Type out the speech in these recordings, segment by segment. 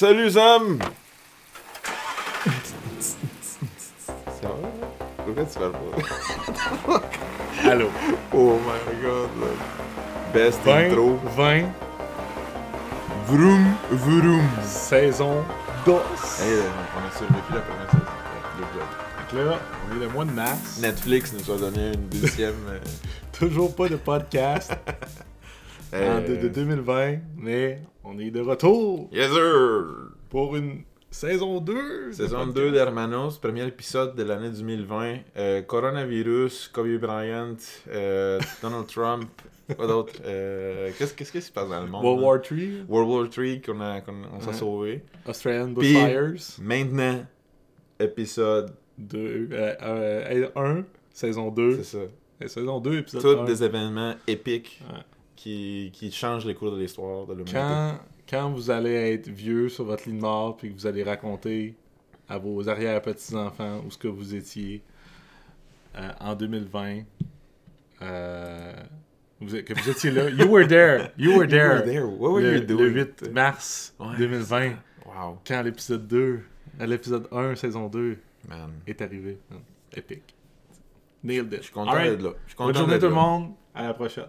Salut Sam! C'est vrai? Pourquoi tu parles pas? Allô. Oh my god, man. Best 20, intro. 20, Vroom, vroom. saison 2. Hey, euh, on a survécu la première saison. Donc là, on est le mois de mars. Netflix nous a donné une deuxième. euh, Toujours pas de podcast en euh, de, de 2020, mais on est de retour Yes sir! pour une saison 2. de Saison podcast. 2 d'Hermanos, premier épisode de l'année 2020. Euh, coronavirus, Kobe Bryant, euh, Donald Trump, quoi d'autre? Euh, Qu'est-ce qu'est-ce qui se passe dans le monde? World là? War 3, World War 3 qu'on a, qu'on on s'est Ouais. sauvé. Australian Bushfires, Maintenant, épisode, 2, euh, 1, saison 2. c'est ça. Et saison 2, épisode Tous 1. des événements épiques Ouais. Qui, qui changent les cours de l'histoire de l'humanité. Quand, quand vous allez être vieux sur votre lit de mort, puis que vous allez raconter à vos arrière-petits-enfants où ce que vous étiez euh, en 2020, euh, vous que vous étiez là. You were there. You were You there. were there. What were le, you doing? le 8 mars Ouais, 2020, Wow, quand l'épisode 2, à l'épisode 1, saison 2, man. est arrivé. Épique. Nailed it. Je suis content Alright. d'être là. Je suis Bonne content journée d'être tout le là. monde. À la prochaine.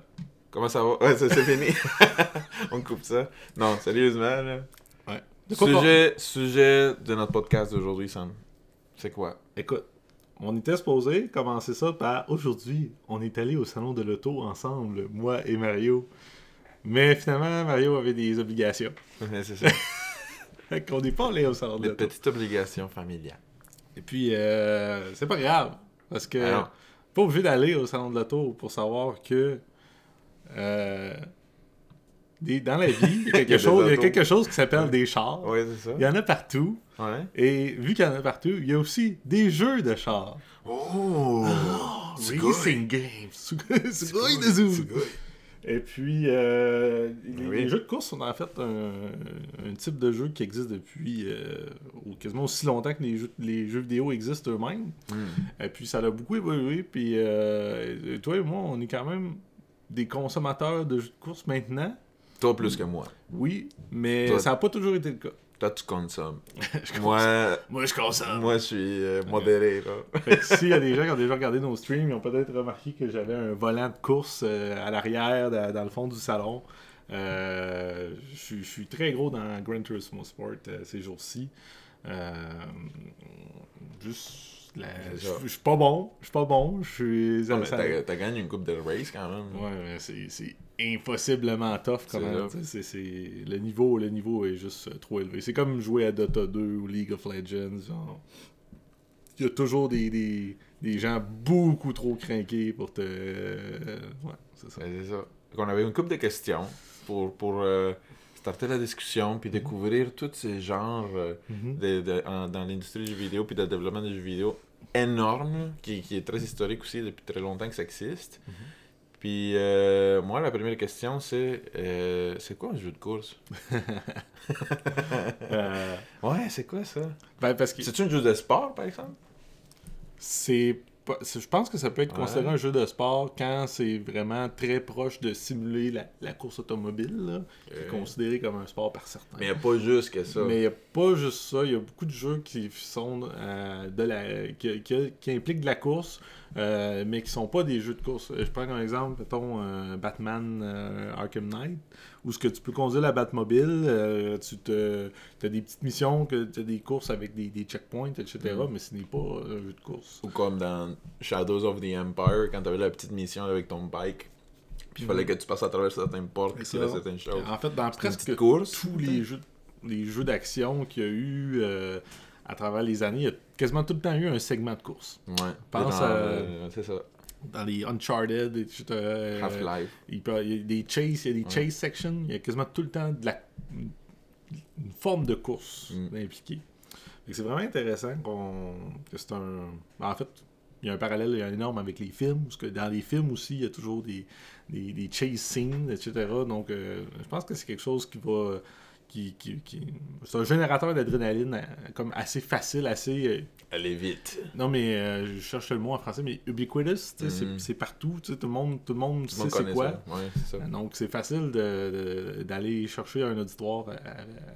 Comment ça va? Ouais, ça, c'est fini. On coupe ça. Non, sérieusement, là. Ouais. De quoi Sujet, sujet de notre podcast d'aujourd'hui, Sam. C'est quoi? Écoute, on était supposé commencer ça par aujourd'hui. On est allé au salon de l'auto ensemble, moi et Mario. Mais finalement, Mario avait des obligations. Ouais, c'est ça. Fait qu'on n'est pas allé au salon de Des l'auto. petites obligations familiales. Et puis, euh, c'est pas grave. Parce que Ah non. pas obligé d'aller au salon de l'auto pour savoir que euh, des- dans la vie, il y a quelque, chose, il y a quelque chose qui s'appelle des chars. Ouais, c'est ça. Il y en a partout. Ouais. Et vu qu'il y en a partout, il y a aussi des jeux de chars. Oh! Racing Games. Et puis, euh, les, Oui. les jeux de course sont en fait un, un type de jeu qui existe depuis euh, quasiment aussi longtemps que les jeux, les jeux vidéo existent eux-mêmes. Hmm. Et puis, ça a beaucoup évolué. Puis, euh, toi et moi, on est quand même des consommateurs de jeux de course maintenant? Toi plus que moi. Oui, mais Toi- ça n'a pas toujours été le cas. Toi, tu consommes. Je moi, Moi, je consomme. moi, je suis euh, modéré, que s'il y a des gens qui ont déjà regardé nos streams, ils ont peut-être remarqué que j'avais un volant de course euh, à l'arrière, dans, le fond du salon. Euh, je suis- je suis très gros dans Gran Turismo Sport ces jours-ci. Juste, la- je suis pas bon. Je suis pas bon. Je suis. Ah, ça- T'as gagné une coupe de race quand même. Ouais, mais c'est impossiblement tough. C'est- c'est- le, niveau, le niveau est juste euh, trop élevé. C'est comme jouer à Dota 2 ou League of Legends. genre. Il y a toujours des, des, des gens beaucoup trop craqués pour te. euh, ouais, c'est ça. Ouais, c'est ça. Donc, on avait une couple de questions pour, pour euh, starter la discussion puis découvrir tous ces genres euh, Mhm. de- de- en- dans l'industrie du jeu vidéo puis de développement des jeux vidéo énorme qui, qui est très historique aussi depuis très longtemps que ça existe. Mhm. Puis euh, moi, la première question, c'est euh, c'est quoi un jeu de course? Ouais, c'est quoi ça? Ben, parce que C'est-tu un jeu de sport par exemple? C'est- je pense que ça peut être Ouais. considéré un jeu de sport quand c'est vraiment très proche de simuler la, la course automobile, là, qui est Euh, considéré comme un sport par certains. Mais il n'y a pas juste que ça. Mais il n'y a pas juste ça, il y a beaucoup de jeux qui sont euh, de la qui, qui- qui impliquent de la course, euh, mais qui sont pas des jeux de course. Je prends comme exemple, mettons, euh, Batman Arkham Knight, où ce que tu peux conduire la Batmobile, euh, tu te as des petites missions, que tu as des courses avec des, des checkpoints, etc. Mm. Mais ce n'est pas un jeu de course. Ou comme dans Shadows of the Empire, quand tu avais la petite mission avec ton bike, puis il fallait que tu passes à travers certaines portes, Mm. Ça. certaines choses. En fait, dans presque course. tous les jeux, les jeux d'action qu'il y a eu euh, à travers les années, il y a quasiment tout le temps eu un segment de course. Ouais. Pense Dans, à- euh, C'est ça. Dans les Uncharted, euh, Half-Life. il, y a des chase, il y a des Ouais. chase sections, il y a quasiment tout le temps de la, une forme de course Mm. impliquée. C'est vraiment intéressant qu'on, que c'est un. En fait, il y a un parallèle énorme avec les films, parce que dans les films aussi, il y a toujours des, des, des chase scenes, etc. Donc, euh, je pense que c'est quelque chose qui va, qui, qui, qui- c'est un générateur d'adrénaline euh, comme assez facile, assez. euh, Aller vite. non, mais euh, je cherche le mot en français, mais ubiquitous, sais, c'est- partout, tout le monde, tout le monde Tout sait c'est quoi. ça. Ouais, c'est ça. Donc, c'est facile de- de- d'aller chercher un auditoire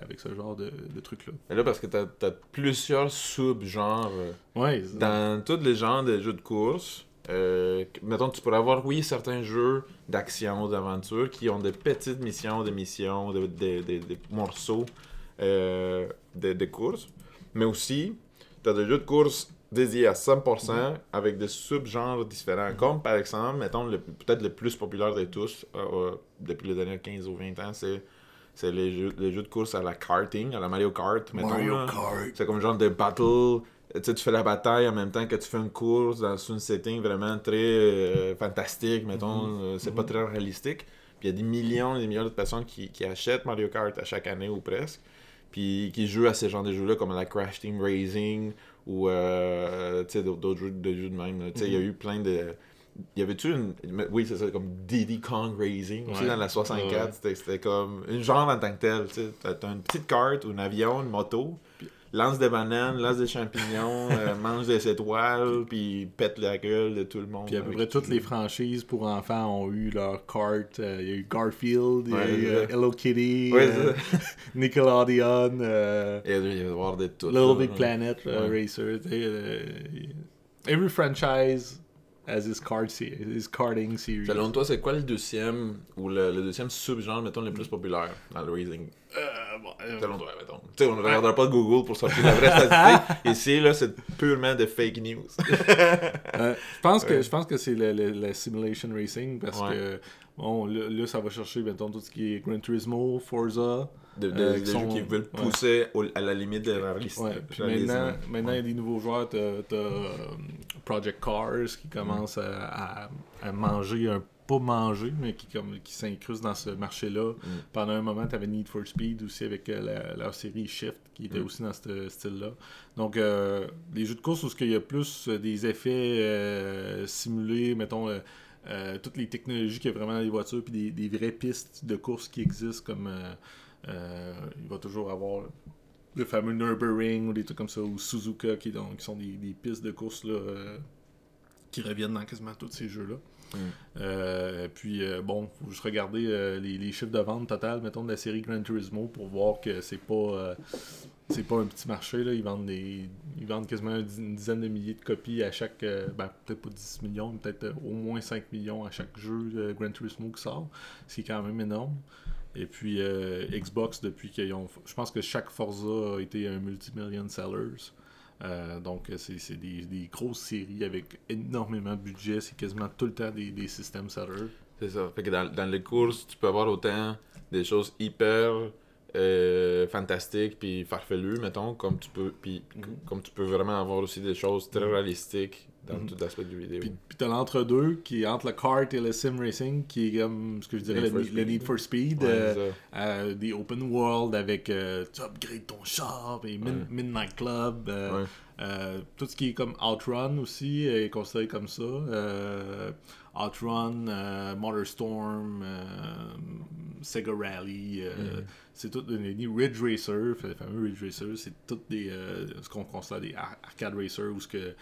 avec ce genre de, de trucs-là. Mais là, parce que t'as as plusieurs Ouais, c'est- dans tous les genres de jeux de course. Euh, mettons, tu pourrais avoir, oui, certains jeux d'action, d'aventure qui ont des petites missions, des missions, des, des- des- des morceaux euh, de, de course. Mais aussi, tu as des jeux de course dédiés à 100% avec des sub-genres différents. Comme par exemple, mettons, peut-être le plus populaire de tous euh, euh, depuis les dernières 15 ou 20 ans, c'est c'est les jeux, les jeux de course à la karting, à la Mario Kart. Mettons, là. Kart. C'est comme genre de battle. Tu fais la bataille en même temps que tu fais une course dans un setting vraiment très euh, fantastique, mettons. Mhm. euh, c'est pas très réalistique. Puis il y a des millions et des millions de personnes qui, qui achètent Mario Kart à chaque année ou presque. Puis qui jouent à ce genre de jeux-là comme la Crash Team Racing ou euh, d'autres jeux, de jeux de même. Il y a eu plein de. Il y avait-tu une. Oui, c'est ça, comme Diddy Kong Racing. aussi Ouais. dans la 64, Ouais. c'était- comme. Une genre en tant que tel. Tu t'as une petite carte ou un avion, une moto. Lance des bananes, lance des champignons, euh, mange des étoiles, puis pète la gueule de tout le monde. Puis à peu près toutes les franchises pour enfants ont eu leur cart. Euh, Il y a eu Garfield, il y a eu euh. Hello Kitty, Ouais, euh, Nickelodeon, Il y a- il y a voir de tout. Little Big. Planet Ouais. Racer. every franchise has his, card his series. Selon toi, c'est quoi le deuxième ou le, le deuxième sub-genre, mettons, le plus populaire dans le racing Euh, bon, euh, Selon toi, mettons. Tu sais, on ne regardera pas Google pour sortir la vraie statistique. Ici, là, c'est purement de fake news. Euh, je pense que je pense que c'est le, le- le simulation racing parce Ouais. que bon là, là, ça va chercher mettons tout ce qui est Gran Turismo, Forza. De, de- Euh, qui jeux sont- qui veulent ouais. pousser au- à la limite de la. Ouais. Réalisme. maintenant, maintenant il y a des nouveaux joueurs, t'as t'as, euh, Project Cars qui commence à, manger un pas manger, mais qui comme qui s'incruste dans ce marché-là. Mm. Pendant un moment, tu avais Need for Speed aussi avec euh, la, leur série Shift qui était Mm. aussi dans ce style-là. Donc, euh, les jeux de course où il y a plus des effets euh, simulés, mettons, euh, toutes les technologies qu'il y a vraiment dans les voitures, puis des, des vraies pistes de course qui existent, comme euh, il va toujours avoir le fameux Nürburgring ou des trucs comme ça, ou Suzuka qui, donc, qui sont des, des pistes de course là, euh, qui reviennent dans quasiment tous ces jeux-là. Mm. Euh, puis euh, bon, faut juste regarder euh, les, les chiffres de vente total, mettons, de la série Gran Turismo pour voir que c'est pas euh, c'est pas un petit marché. Là. Ils vendent des. Ils vendent quasiment une dizaine- de milliers de copies à chaque. euh, ben, peut-être pas 10 millions, mais peut-être euh, au moins 5 millions à chaque jeu de Gran Turismo qui sort. Ce qui est quand même énorme. Et puis euh, Xbox, depuis qu'ils ont. Je pense que chaque Forza a été un multimillion sellers. Euh, donc, euh, c'est des, des grosses séries avec énormément de budget. C'est quasiment tout le temps des, des systèmes sellers. C'est ça. Fait que dans, dans les courses, tu peux avoir autant des choses hyper euh, fantastiques puis farfelues, mettons, comme tu peux puis Mhm. comme tu peux vraiment avoir aussi des choses très réalistiques dans Mhm. tout aspect du vidéo. Puis, puis t'as l'entre-deux qui est entre le kart et le sim racing, qui est comme ce que je dirais le. Need for Speed. Ouais, euh, euh, des open world avec euh, tu upgrades ton char et min- Ouais. Midnight Club. Ouais. tout ce qui est comme Outrun aussi est considéré comme ça. Outrun, MotorStorm, euh, Sega Rally, c'est tout des Ridge Racer, le fameux Ridge Racer, c'est tout des ce qu'on considère des ar- arcade racers où ce que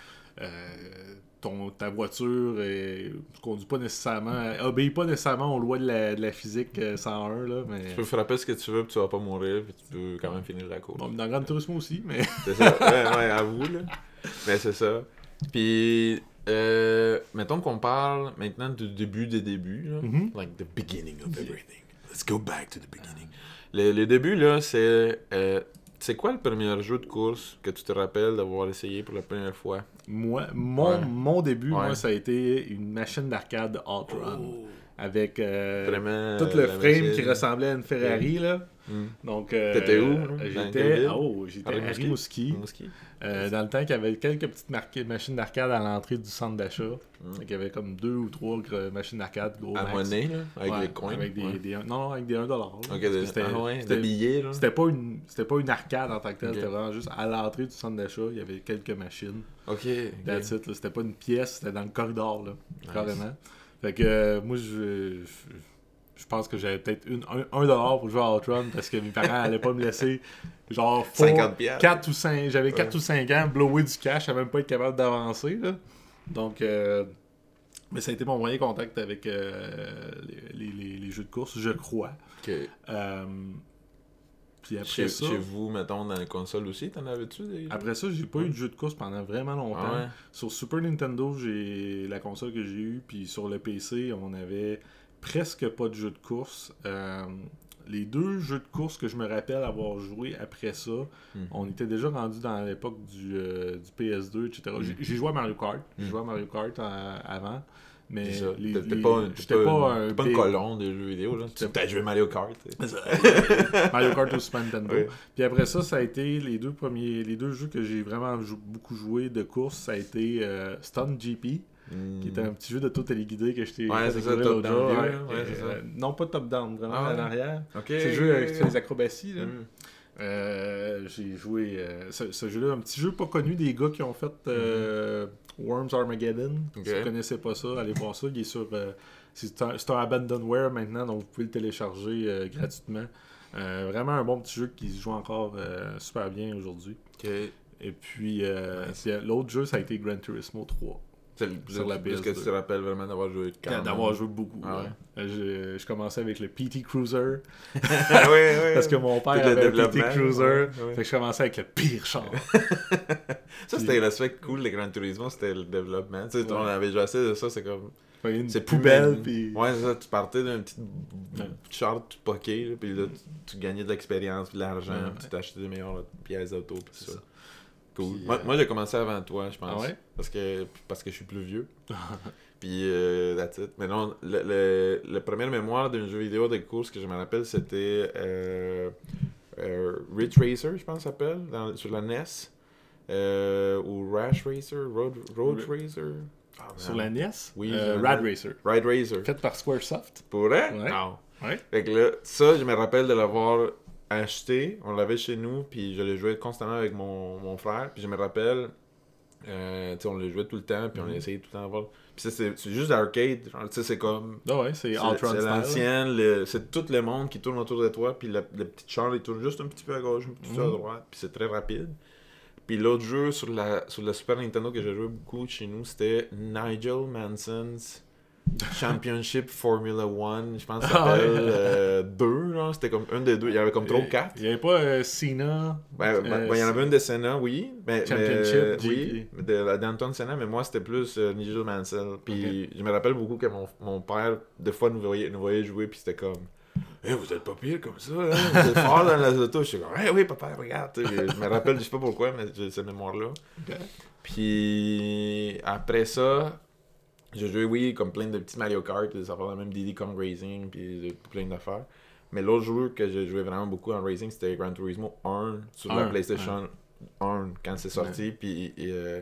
ton, ta voiture est, ne conduit pas nécessairement, obéit pas nécessairement aux lois de la, de la physique euh, 101 là, mais Tu peux frapper ce que tu veux puis tu vas pas mourir puis tu peux quand même finir la course. bon, dans Gran Turismo aussi, mais C'est ça. Ouais, ouais, avoue, là. Mais c'est ça. Puis, euh, mettons qu'on parle maintenant du début des débuts, là. Mhm. Like the beginning of everything. Let's go back to the beginning. Le, le début, là, c'est. euh, c'est quoi le premier jeu de course que tu te rappelles d'avoir essayé pour la première fois? Moi, mon, Ouais. mon début, Ouais. moi, ça a été une machine d'arcade de Outrun. Avec euh, tout le frame qui ressemblait à une Ferrari. Là. Hmm. Donc, euh, T'étais où, quelle J'étais oh, j'étais À Rimouski? Euh, dans le temps qu'il y avait quelques petites machines d'arcade à l'entrée du centre d'achat. Donc, Il y avait comme deux ou trois machines d'arcade gros À monnaie, avec Ouais, les coins. avec des, ouais. des- non, non, avec des 1$. là. Ok, Parce des, que c'était- ah ouais, billets, là. C'était pas une c'était pas une arcade en tant que telle, c'était vraiment juste à l'entrée du centre d'achat, il y avait quelques machines. Ok. C'était pas une pièce, c'était dans le corridor, là, Nice. carrément. Fait que euh, moi, je, je, pense que j'avais peut-être une- un, un dollar pour jouer à Outrun parce que mes parents allaient pas me laisser genre 50 piastres. 4 ou 5 j'avais 4 Ouais. ou 5 ans blower du cash à même pas être capable d'avancer là. donc euh, mais ça a été mon moyen de contact avec euh, les, les- les jeux de course je crois. Puis après Chez, ça chez vous, mettons, dans les consoles aussi, t'en avais-tu des? Après ça j'ai pas eu de jeu de course pendant vraiment longtemps Ah ouais? Sur Super Nintendo, j'ai la console que j'ai eue, puis sur le PC, on avait presque pas de jeux de course. Euh, les deux jeux de course que je me rappelle avoir joué après ça, Hmm. on était déjà rendu dans l'époque du, euh, du PS2, etc. J'ai- J'ai joué à Mario Kart. J'ai Hmm. joué à Mario Kart euh, avant. Mais T'es- pas, j'étais pas, pas un colon des jeux vidéo. là. Tu J'étais- peut-être joué Mario Kart. Mario Kart au Super Nintendo. Puis après ça, ça a été les deux premiers, les deux jeux que j'ai vraiment beaucoup joué de course, ça a été euh, Stun GP, qui était un petit jeu de tout téléguidé que je t'ai Hmm. Ouais, c'est l'autre jour. Euh, non, pas top-down, vraiment Ah en arrière. C'est le jeu avec les acrobaties. Euh, j'ai joué euh, ce, ce jeu-là, un petit jeu pas connu des gars qui ont fait euh, Worms Armageddon. Si vous connaissez pas ça, allez voir ça. Il est sur. c'est un, abandonware maintenant, donc vous pouvez le télécharger gratuitement. Vraiment un bon petit jeu qui se joue encore super bien aujourd'hui. Et puis, Nice. l'autre jeu, ça a été Gran Turismo 3. C'est le Sur la plus que PS2. tu te rappelles vraiment d'avoir joué. D'avoir joué beaucoup. Ah ouais. Euh, Je, je commençais avec le PT Cruiser. Ah ouais, ouais. Parce que mon père le avait un PT Cruiser. ouais. Fait que je commençais avec le pire char. Ça, c'était l'aspect cool de Gran Turismo, c'était le développement. Tu sais, Ouais. on avait déjà assez de ça, c'est comme. C'est poubelle, puis... Ouais, c'est ça, tu partais d'un petit char tout poqué, puis là, tu, tu gagnais de l'expérience, puis de l'argent, puis tu t'achetais des meilleures pièces d'auto, puis ça. Cool. Puis, moi, euh, moi, j'ai commencé avant toi, je pense. Ah ouais? Parce que, parce que je suis plus vieux. Puis, euh, that's it. Mais non, le, le, le première mémoire d'un jeu vidéo de course que je me rappelle, c'était euh, Ridge Racer, je pense, s'appelle, sur la NES. Ou Rash Racer, Road, Road Ra- Racer. Ah, Sur la NES, Oui, Rad Racer. Ride Racer. Fait par Squaresoft. Pour vrai? Ouais. Non. Ouais. Fait que là, ça, je me rappelle de l'avoir acheté. On l'avait chez nous, puis je le jouais constamment avec mon, mon frère. Puis je me rappelle, euh, tu sais, on le jouait tout le temps, puis on Mhm. essayait tout le temps d'avoir. Puis c'est juste arcade. Genre, tu sais, c'est comme. Ah ouais, c'est style. l'ancienne, c'est tout le monde qui tourne autour de toi, puis le, petit char il tourne juste un petit peu à gauche, un petit peu à Mhm. droite, puis c'est très rapide. Puis l'autre jeu sur la, sur le Super Nintendo que j'ai joué beaucoup chez nous, c'était Nigel Manson's Championship Formula One, je pense que ça Ah ouais. euh, deux, c'était comme un des deux, il y avait comme ou quatre. Il n'y avait pas euh, Cena. Ben, ben, Euh, ben, il y en avait une de Senna, oui. Mais, Championship, mais, GP. oui, de la d'Anton Senna, mais moi, c'était plus euh, Nigel Mansell. Puis je me rappelle beaucoup que mon, mon père, des fois, nous voyait, nous voyait jouer, puis c'était comme... Eh, vous êtes pas pire comme ça, hein? Vous êtes fort dans les autos. Je suis comme, eh oui, papa, regarde. Je me rappelle, je sais pas pourquoi, mais j'ai cette mémoire-là. Puis après ça, j'ai joué, oui, comme plein de petits Mario Kart, des affaires de même Diddy Kong Racing, puis plein d'affaires. Mais l'autre jeu que j'ai joué vraiment beaucoup en racing, c'était Gran Turismo 1 sur la Un, PlayStation 1 quand c'est sorti. Puis, euh,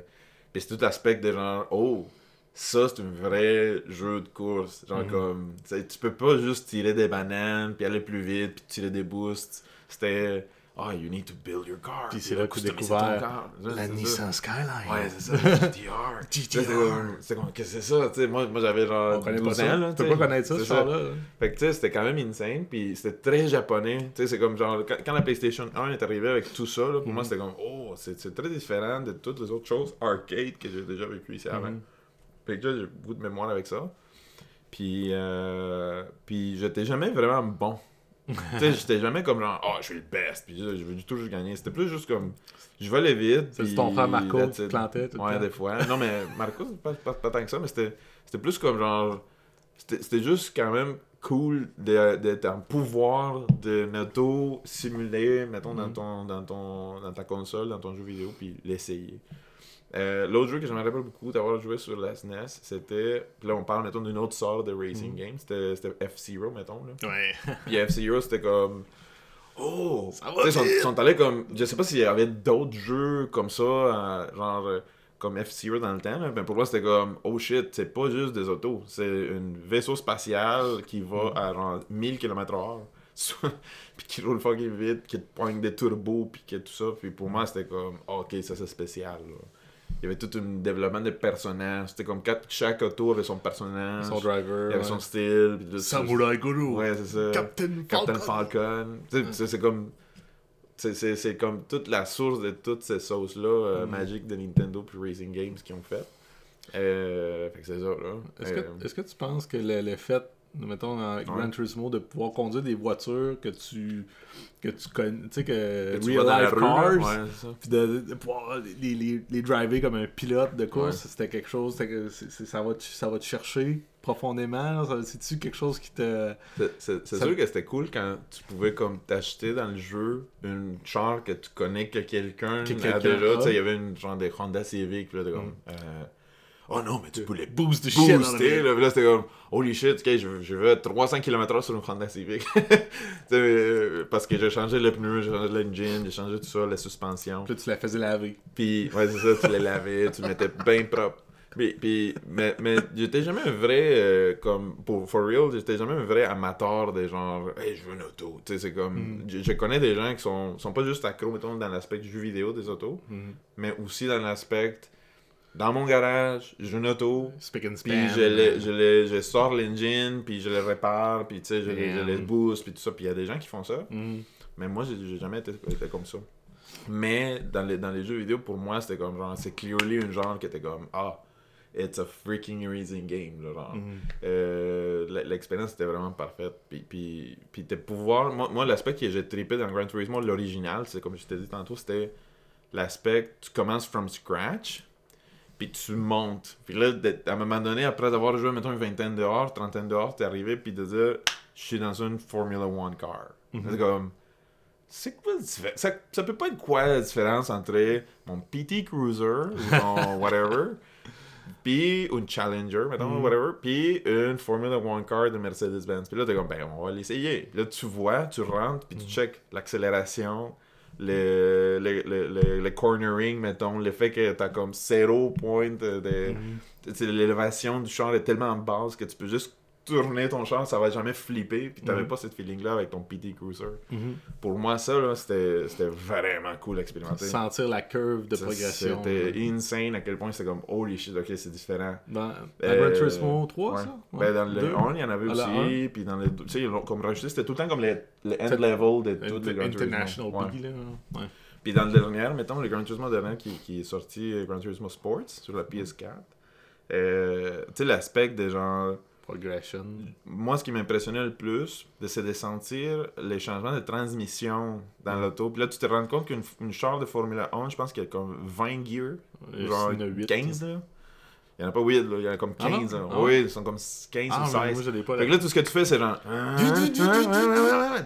puis c'est tout l'aspect de genre, oh, ça c'est un vrai jeu de course. Genre Mhm. comme, tu peux pas juste tirer des bananes, puis aller plus vite, puis tirer des boosts. C'était, oh, you need to build your car. Puis c'est là que découvert La. Nissan Skyline. Ouais, c'est ça, GTR. GTR. C'est comme- qu'est-ce que c'est ça? Tu sais, moi, moi j'avais genre On connaît 12 pas ça. Là, tu peux pas connaître ça, ce hein. Fait que tu sais, c'était quand même insane, puis c'était très japonais. Tu sais, c'est comme genre, quand, la PlayStation 1 est arrivée avec tout ça, là, pour moi Mhm. c'était comme, oh, c'est très différent de toutes les autres choses arcade que j'ai déjà vécu ici avant. Mhm. Fait que là, j'ai beaucoup de mémoire avec ça. Puis, euh, puis j'étais jamais vraiment bon. Tu sais, j'étais jamais comme genre, oh, je suis le best, puis je veux du tout juste gagner. C'était plus juste comme, je vais aller vite. C'est puis ton frère Marco qui it. plantait tout le Ouais, temps. des fois. Non, mais Marco, c'est pas, pas, pas tant que ça, mais c'était c'était plus comme genre. C'était juste quand même cool de- d'être en pouvoir d'une auto simulée, mettons, dans, Mhm. ton, dans, ton, dans ta console, dans ton jeu vidéo, puis l'essayer. Euh, L'autre jeu que je me rappelle beaucoup d'avoir joué sur la SNES, c'était. Puis là, on parle, mettons, d'une autre sorte de racing Mhm. game. C'était c'était F-Zero, mettons. Là. Ouais. Puis F-Zero, c'était comme. Oh! Ça va ils sont, allés comme. Je sais pas s'il y avait d'autres jeux comme ça, euh, genre euh, comme F-Zero dans le temps, là, mais pour moi c'était comme. Oh shit, c'est pas juste des autos, c'est un vaisseau spatial qui va Mm. à genre 1000 km/h. puis qui roule fucking vite, qui te pointe des turbos, puis qui tout ça. Puis pour moi c'était comme. ah, ok, ça c'est spécial. là. Il y avait tout un développement de personnages. C'était comme chaque auto avait son personnage. Son driver. il avait ouais. son style. puis. Samurai Guru. Ouais, c'est ça. Captain Captain Falcon. C'est- comme. C'est, comme toute la source de toutes ces sauces-là, euh, Mm. magiques de Nintendo puis Racing Games qui ont fait. Euh, fait que c'est ça, là. Est-ce Euh, que, est-ce que tu penses que le, le fait, mettons, dans Gran Turismo, de pouvoir conduire des voitures que tu, que tu connais, tu sais, que, tu real life cars, ouais, c'est puis de, de pouvoir les, les, les driver comme un pilote de course, Ouais. c'était quelque chose, que c'est- c'est- ça, va te, ça va te chercher profondément, là, ça- c'est-tu quelque chose qui te... C'est, c'est- c'est Ça- sûr que c'était cool quand tu pouvais comme t'acheter dans le jeu une char que tu connais que quelqu'un Que quelqu'un déjà. a. Tu sais, il y avait une genre des Honda Civic, là, t'es comme. euh, oh non, mais tu peux les Boost booster. le- Là, là, c'était comme, holy shit, ok, je, je vais à 300 km/h sur une Honda Civic. Euh, parce que j'ai changé le pneu, j'ai changé l'engine, j'ai changé tout ça, la suspension. Puis tu la faisais laver. Puis, ouais, c'est ça, tu les lavais, tu mettais bien propre. Puis, puis mais, mais j'étais jamais un vrai, euh, comme, pour for real, j'étais jamais un vrai amateur des genre, hey, je veux une auto. Tu sais, c'est comme, Mm. je, je connais des gens qui sont, sont pas juste accros, mettons, dans l'aspect du jeu vidéo des autos, Mhm. mais aussi dans l'aspect, dans mon garage, j'ai une auto, and puis je, les- je, je sors l'engine, puis je le répare, puis tu sais, je, les Damn. booste, puis tout ça. Puis il y a des gens qui font ça. Mhm. Mais moi, j'ai jamais été, été comme ça. Mais dans les, dans les jeux vidéo, pour moi, c'était comme genre, c'est clearly un genre qui était comme, ah, it's a freaking racing game, là, genre. Mhm. Euh, L'expérience était vraiment parfaite. Puis, puis, puis tes pouvoirs, moi, moi l'aspect que j'ai trippé dans Gran Turismo, l'original, c'est comme je t'ai dit tantôt, c'était l'aspect, tu commences from scratch, puis tu montes. Puis là, à un moment donné, après avoir joué, mettons, une vingtaine d'heures, trentaine d'heures, t'es arrivé, puis de dire, je suis dans une Formula One car. C'est comme, c'est quoi la ça, ça peut pas être quoi la différence entre mon PT Cruiser, ou mon whatever, puis une Challenger, mettons, Mhm. whatever, puis une Formula One car de Mercedes-Benz. Puis là, t'es comme, ben, on va l'essayer. Puis là, tu vois, tu rentres, puis tu check l'accélération, le, le, le, le- cornering, mettons, le fait que t'as comme zéro point de... de- tu sais, L'élévation du char est tellement basse que tu peux juste tourner ton char, ça va jamais flipper, puis t'avais Mhm. pas cette feeling-là avec ton PT Cruiser. Mhm. Pour moi, ça, c'était vraiment cool à expérimenter. Sentir la curve de Ça, progression. C'était insane à quel point c'était comme holy shit, ok, c'est différent. Dans, Euh, Gran Turismo 3, ouais. ça? Ben, dans le Deux? 1, il y en avait Ah, aussi, puis dans le tu sais, ils l'ont comme rajouté, c'était tout le temps comme le, le end level de toutes les Gran Turismo. International là. Ouais. Puis dans le dernier, mettons, le Gran Turismo dernier qui, qui est sorti, euh, Gran Turismo Sports, sur la PS4, euh, tu sais, l'aspect de genre... Progression. Moi, ce qui m'impressionnait le plus, de- c'est de sentir les changements de transmission dans l'auto. Puis là, tu te rends compte qu'une une char de Formula 1, je pense qu'il y a comme 20 gears, genre il y en a huit. 15 là. Il y en a pas 8, là. il y en a comme Ah non? 15. là. Ah oui, ils sont comme 15 Ah, ou mais 16. moi, je l'ai pas. Fait que là, tout ce que tu fais, c'est genre.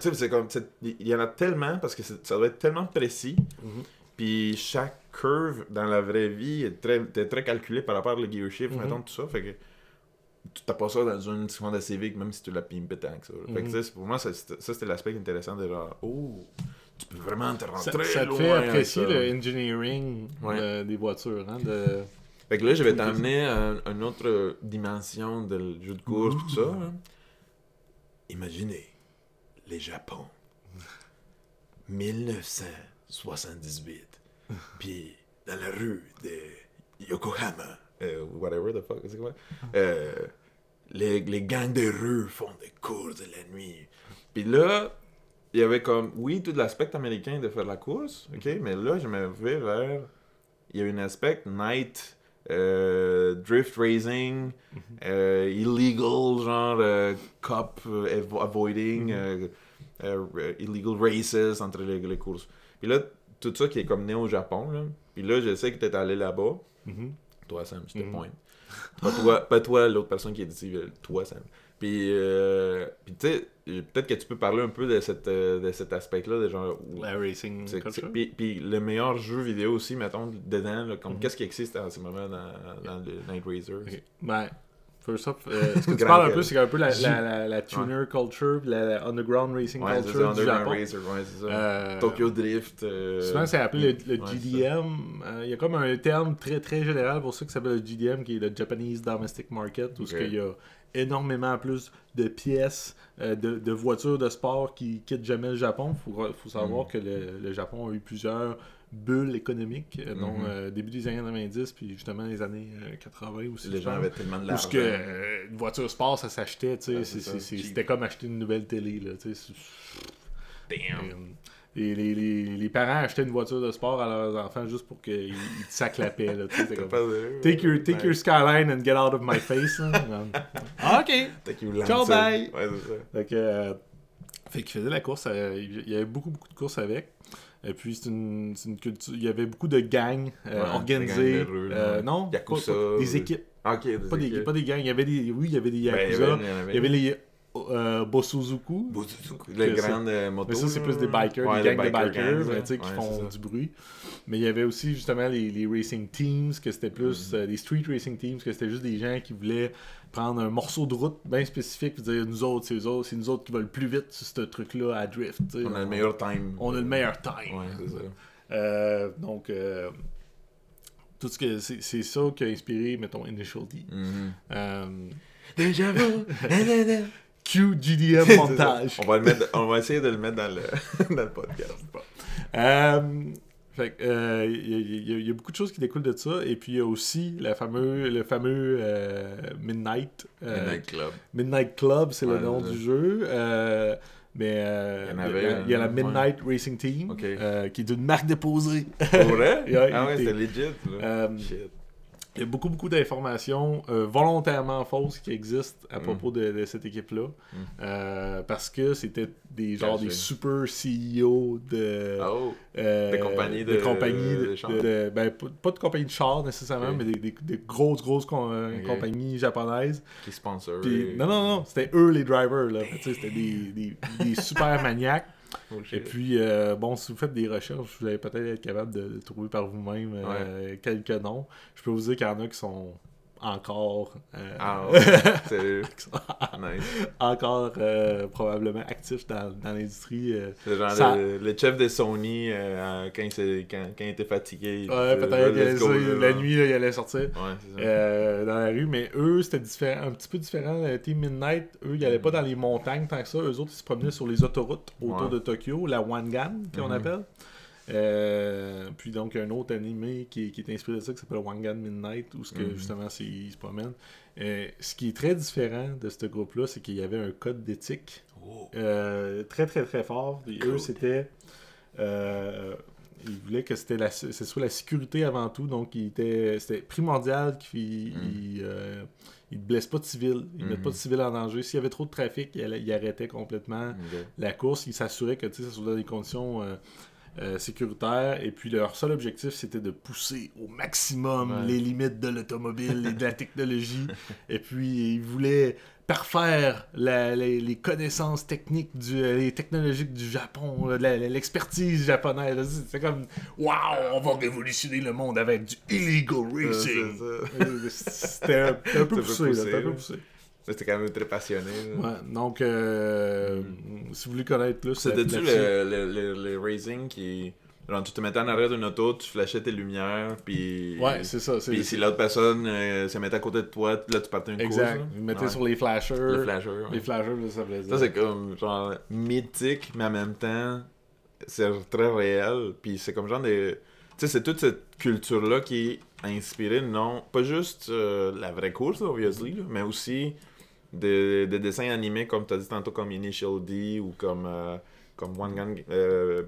Tu sais, c'est comme. c'est- Il y en a tellement parce que ça doit être tellement précis. Mhm. Puis chaque curve dans la vraie vie est très, est très calculé par rapport au gear shift, Mhm. mettons, tout ça. Fait que tu t'as pas ça dans une Honda Civic, même si tu l'as pimpé tant que ça. Fait que Mhm. pour moi, ça, c'était l'aspect intéressant de genre, oh, tu peux vraiment te rendre Ça, ça te fait apprécier le engineering Ouais. de- des voitures. Hein, de... Fait que là, je vais t'amener à une autre dimension de jeu de course, tout ça. hein. Imaginez, les Japon, 1978, puis dans la rue de Yokohama, euh, whatever the fuck, c'est quoi? Euh, les, les gangs de rue font des courses de la nuit. Puis là, il y avait comme, oui, tout l'aspect américain de faire la course, ok, mais là, je me vais vers, il y a un aspect night, euh, drift racing, euh, illegal, genre euh, cop avo- avoiding, euh, illegal races entre les, les courses. Puis là, tout ça qui est comme né au Japon, là. Puis là, je sais que t'es allé là-bas. Mhm. Toi, Sam, je te Mhm. pointe. Pas toi, pas toi l'autre personne qui est ici, euh, toi, Sam. Puis, euh, puis tu sais, peut-être que tu peux parler un peu de, cette, euh, de cet aspect-là, de genre... La racing c'est- culture. Puis, puis le meilleur jeu vidéo aussi, mettons, dedans, là, comme Mhm. qu'est-ce qui existe en ce moment dans, dans le Night. Ok. Ben, first euh, ce que tu parles un peu, c'est un peu la, la, la, la tuner culture, la, underground racing Ouais, culture ça, du Japon. Racer, ouais, c'est ça. Euh, Tokyo Drift. euh, Souvent, c'est appelé le, le GDM. Il y a comme un terme très très général pour ça qui s'appelle le GDM, qui est le Japanese Domestic Market, où ce Ok. qu'il y a énormément plus de pièces, de, de voitures de sport qui quittent jamais le Japon. Il faut, faut savoir Mhm. que le, le Japon a eu plusieurs bulles économiques, euh, dont Mhm. euh, début des années 90, puis justement les années euh, 80 aussi. Les gens avaient tellement de l'argent. ce que euh, une voiture sport, ça s'achetait, tu sais, c'était comme acheter une nouvelle télé, là, tu sais. Damn. euh, Et les, les, les parents achetaient une voiture de sport à leurs enfants juste pour qu'ils ils te sacent la paix, là, comme, Take your, take your skyline and get out of my face. ah, ok. Take your Ciao, bye. Ouais, ça. Fait que, euh, fait qu'il faisait la course. euh, il y avait beaucoup, beaucoup de courses avec. Et puis, c'est une, c'est une culture. Il y avait beaucoup de gangs euh, Ouais, organisés. des gangs de rue, euh, ouais. non, pas- Yakuza, pas- des équipes. Des Pas des, équipes. pas des gangs. Il y avait des, oui, il y avait des Ben, il y Yakuza. avait- il y avait. il y avait les euh, Bosuzuku. Les grandes euh, motos. Mais ça, c'est plus des bikers, Ouais, des les gangs de bikers, gangs, mais qui font du bruit. Mais il y avait aussi justement les, les racing teams, que c'était plus Mm. euh, des street racing teams, que c'était juste des gens qui voulaient prendre un morceau de route bien spécifique et dire nous autres, c'est eux autres, c'est nous autres qui veulent plus vite sur ce truc-là à drift. On a le meilleur time. On a le meilleur time. Ouais, c'est ça. Euh, donc, tout ce que c'est ça qui a inspiré, mettons, Initial D. Mhm. Euh, Déjà vu. nanana. Q GDM C'est ça. montage. On va, le mettre, on va essayer de le mettre dans le, dans le podcast. Euh, fait que, euh, il y, a- il y a- il y a beaucoup de choses qui découlent de ça. Et puis, il y a aussi la fameux, le fameux euh, Midnight. Midnight Club. Midnight Club, c'est le nom c'est du jeu. Mais Il y il avait, il y a la Midnight Racing Team, qui est une marque déposée. Pour vrai? Ouais, ah ouais, il était- legit. Shit. Il y a beaucoup, beaucoup d'informations euh, volontairement fausses qui existent à Mm. propos de, de cette équipe-là. Mm. Euh, parce que c'était des genre des super CEO de, Oh. euh, Des compagnies de- compagnies de de- chars. de- ben, pas de compagnies de chars nécessairement, mais des, des- des grosses, grosses com- compagnies japonaises. Qui sponsor. Puis, non, non, non, c'était eux les drivers. C'était des, des, des super maniaques. Oh, Et puis, euh, bon, si vous faites des recherches, vous allez peut-être être capable de, de trouver par vous-même euh, quelques noms. Je peux vous dire qu'il y en a qui sont encore, euh, Ah ouais, sérieux? qui sont Nice. encore euh, probablement actifs dans, dans l'industrie. euh. C'est genre Ça- le, le chef de Sony, quand, il quand, quand il était fatigué. il Ouais, peut-être que la nuit, là, il allait sortir. Ouais, c'est ça. dans la rue, mais eux, c'était différent, un petit peu différent. Team Midnight, eux, ils allaient pas dans les montagnes tant que ça. Eux autres, ils se promenaient sur les autoroutes autour Ouais. de Tokyo, la Wangan, qu'on Mhm. appelle. Euh, puis donc, un autre animé qui, qui est inspiré de ça, qui s'appelle Wangan Midnight, où ce que, Mhm. justement, c'est- ils se promènent. Euh, ce qui est très différent de ce groupe-là, c'est qu'il y avait un code d'éthique Oh. euh, très très très fort. Et eux, c'était. ils voulaient que c'était la, ce soit la sécurité avant tout. Donc, c'était primordial qu'ils Mm. ils, ne blessent pas de civils. Ils ne mettent Mhm. pas de civils en danger. S'il y avait trop de trafic, ils, arrêtaient complètement la course. Ils s'assuraient que tu sais, ça soit dans des conditions euh, euh, sécuritaires. Et puis, leur seul objectif, c'était de pousser au maximum Ouais. les limites de l'automobile et de la technologie. et puis, ils voulaient parfaire la- les, les connaissances techniques, du, les technologiques du Japon, l'expertise japonaise. C'est- comme, waouh, on va révolutionner le monde avec du illegal racing. C'était un, peu poussé, là. C'était quand même très passionné. Ouais, donc, euh, si vous voulez connaître plus, C'était-tu là-dessus- le, le, le, le racing qui. Genre, tu te mettais en arrière d'une auto, tu flashais tes lumières, puis. Ouais, c'est ça. Puis si l'autre personne euh, se mettait à côté de toi, là tu partais une Exact. course. Mettaient Ouais. sur les flashers. le flasher. ouais. Les flashers, là, ça voulait dire. Ça, c'est comme, genre, mythique, mais en même temps, c'est très réel. Puis c'est comme genre de. Tu sais, c'est toute cette culture-là qui a inspiré, non, pas juste euh, la vraie course, obviously, là, mais aussi des, des dessins animés, comme tu as dit tantôt, comme Initial D ou comme. euh, comme One Gun. Euh,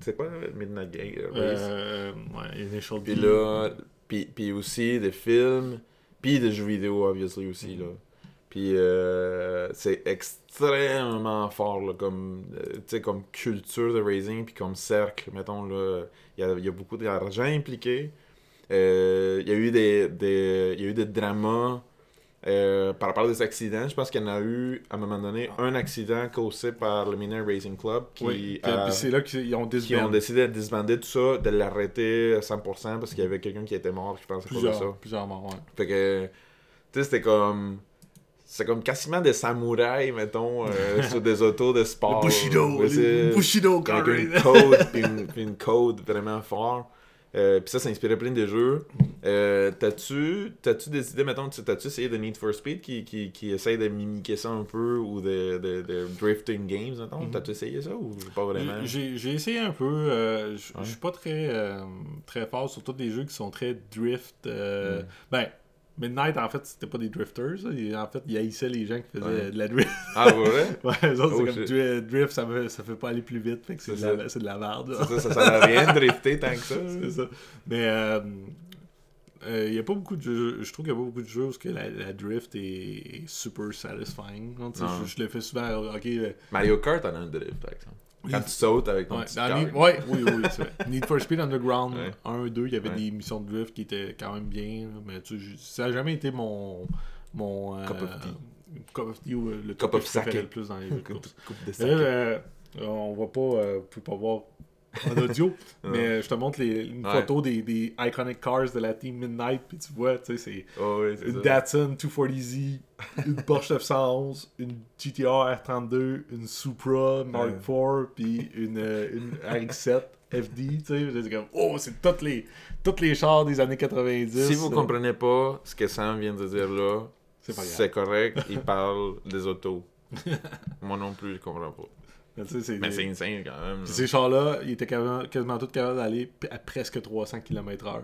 c'est quoi Midnight Game Race? Euh, ouais, Initial Puis D. là, puis, puis aussi des films, puis des jeux vidéo, obviously, aussi, là. Puis euh, c'est extrêmement fort, là, comme, euh, comme culture de racing, puis comme cercle, mettons, là. Il y a, y a beaucoup d'argent impliqué. Euh, Il y a eu des, des, il y a eu des dramas euh, par rapport à des accidents. Je pense qu'il y en a eu, à un moment donné, un accident causé par le Miner Racing Club qui Oui, c'est là qu'ils ont ont décidé de disbander tout ça, de l'arrêter à 100% parce qu'il y avait quelqu'un qui était mort, je pense, de ça. plusieurs, plusieurs morts, ouais. Fait que, tu sais, c'était comme. C'est comme quasiment des samouraïs, mettons, euh, sur des autos de sport. Le Bushido, le Bushido Avec une code, puis une, une code vraiment fort. Euh, Puis ça, ça inspirait plein de jeux. Euh, T'as-tu t'as-tu décidé, mettons, tu- t'as-tu essayé de Need for Speed qui, qui, qui essaye de mimiquer ça un peu ou de, de, de drifting games, mettons? Mhm. T'as-tu essayé ça ou pas vraiment? J'ai j'ai essayé un peu. euh, je Ouais. suis pas très, euh, très fort sur tous les jeux qui sont très drift. Mm. Ben, Midnight, en fait, c'était pas des drifters. En fait, il haïssait les gens qui faisaient Ouais. de la drift. Ah, ouais? ouais, eux autres, Oh, c'est comme drift, ça, me, ça fait pas aller plus vite. Fait que c'est C'est de, la- c'est de la merde. C'est ça, ça sert à rien de drifter tant que ça. C'est ça. Mais euh, euh, il y a pas beaucoup de jeux. Je trouve qu'il y a pas beaucoup de jeux où que la, la drift est, est super satisfying. Non. Je, je le fais souvent. Ok, euh, Mario Kart en a un drift, par exemple. Quand tu sautes avec ton Ouais, petit car. Ouais, oui, oui, c'est vrai. Need for Speed Underground Ouais. 1, 2, il y avait Ouais. des missions de drift qui étaient quand même bien. Mais tu ça n'a jamais été mon. mon euh, Cup of tea. Cup of tea ou euh, le Cup of le plus dans les jeux de course. coupe de Mais sac. là, euh, on pas, euh, vous pouvez pas voir en audio, mais euh, je te montre les, une Ouais. photo des, des iconic cars de la team Midnight, puis tu vois, tu sais, c'est Oh, oui, une ça. Datsun 240Z, une Porsche 911, une GTR R32, une Supra Mark IV, puis une, euh, une RX-7 FD, tu sais, c'est comme, oh, c'est toutes les, toutes les chars des années 90. Si vous euh, comprenez pas ce que Sam vient de dire là, c'est correct, il parle des autos. Moi non plus, je comprends pas. Mais c'est insane quand même. Ces chars-là, ils étaient quasiment, quasiment tous capables d'aller à presque 300 km/h.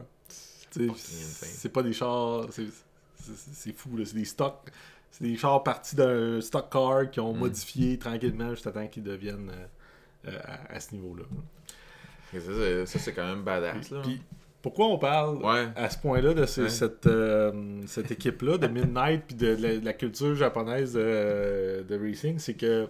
C'est pas des chars. c'est- fou, là. C'est des stocks. C'est des chars partis d'un stock car qui ont Mm. modifié tranquillement jusqu'à temps qu'ils deviennent euh, euh, à, à ce niveau-là. Ça, c'est- quand même badass. Là. Pourquoi on parle Ouais. à ce point-là de ce- Ouais. cette, euh, cette équipe-là de Midnight puis de, la, de la culture japonaise de, de racing, c'est que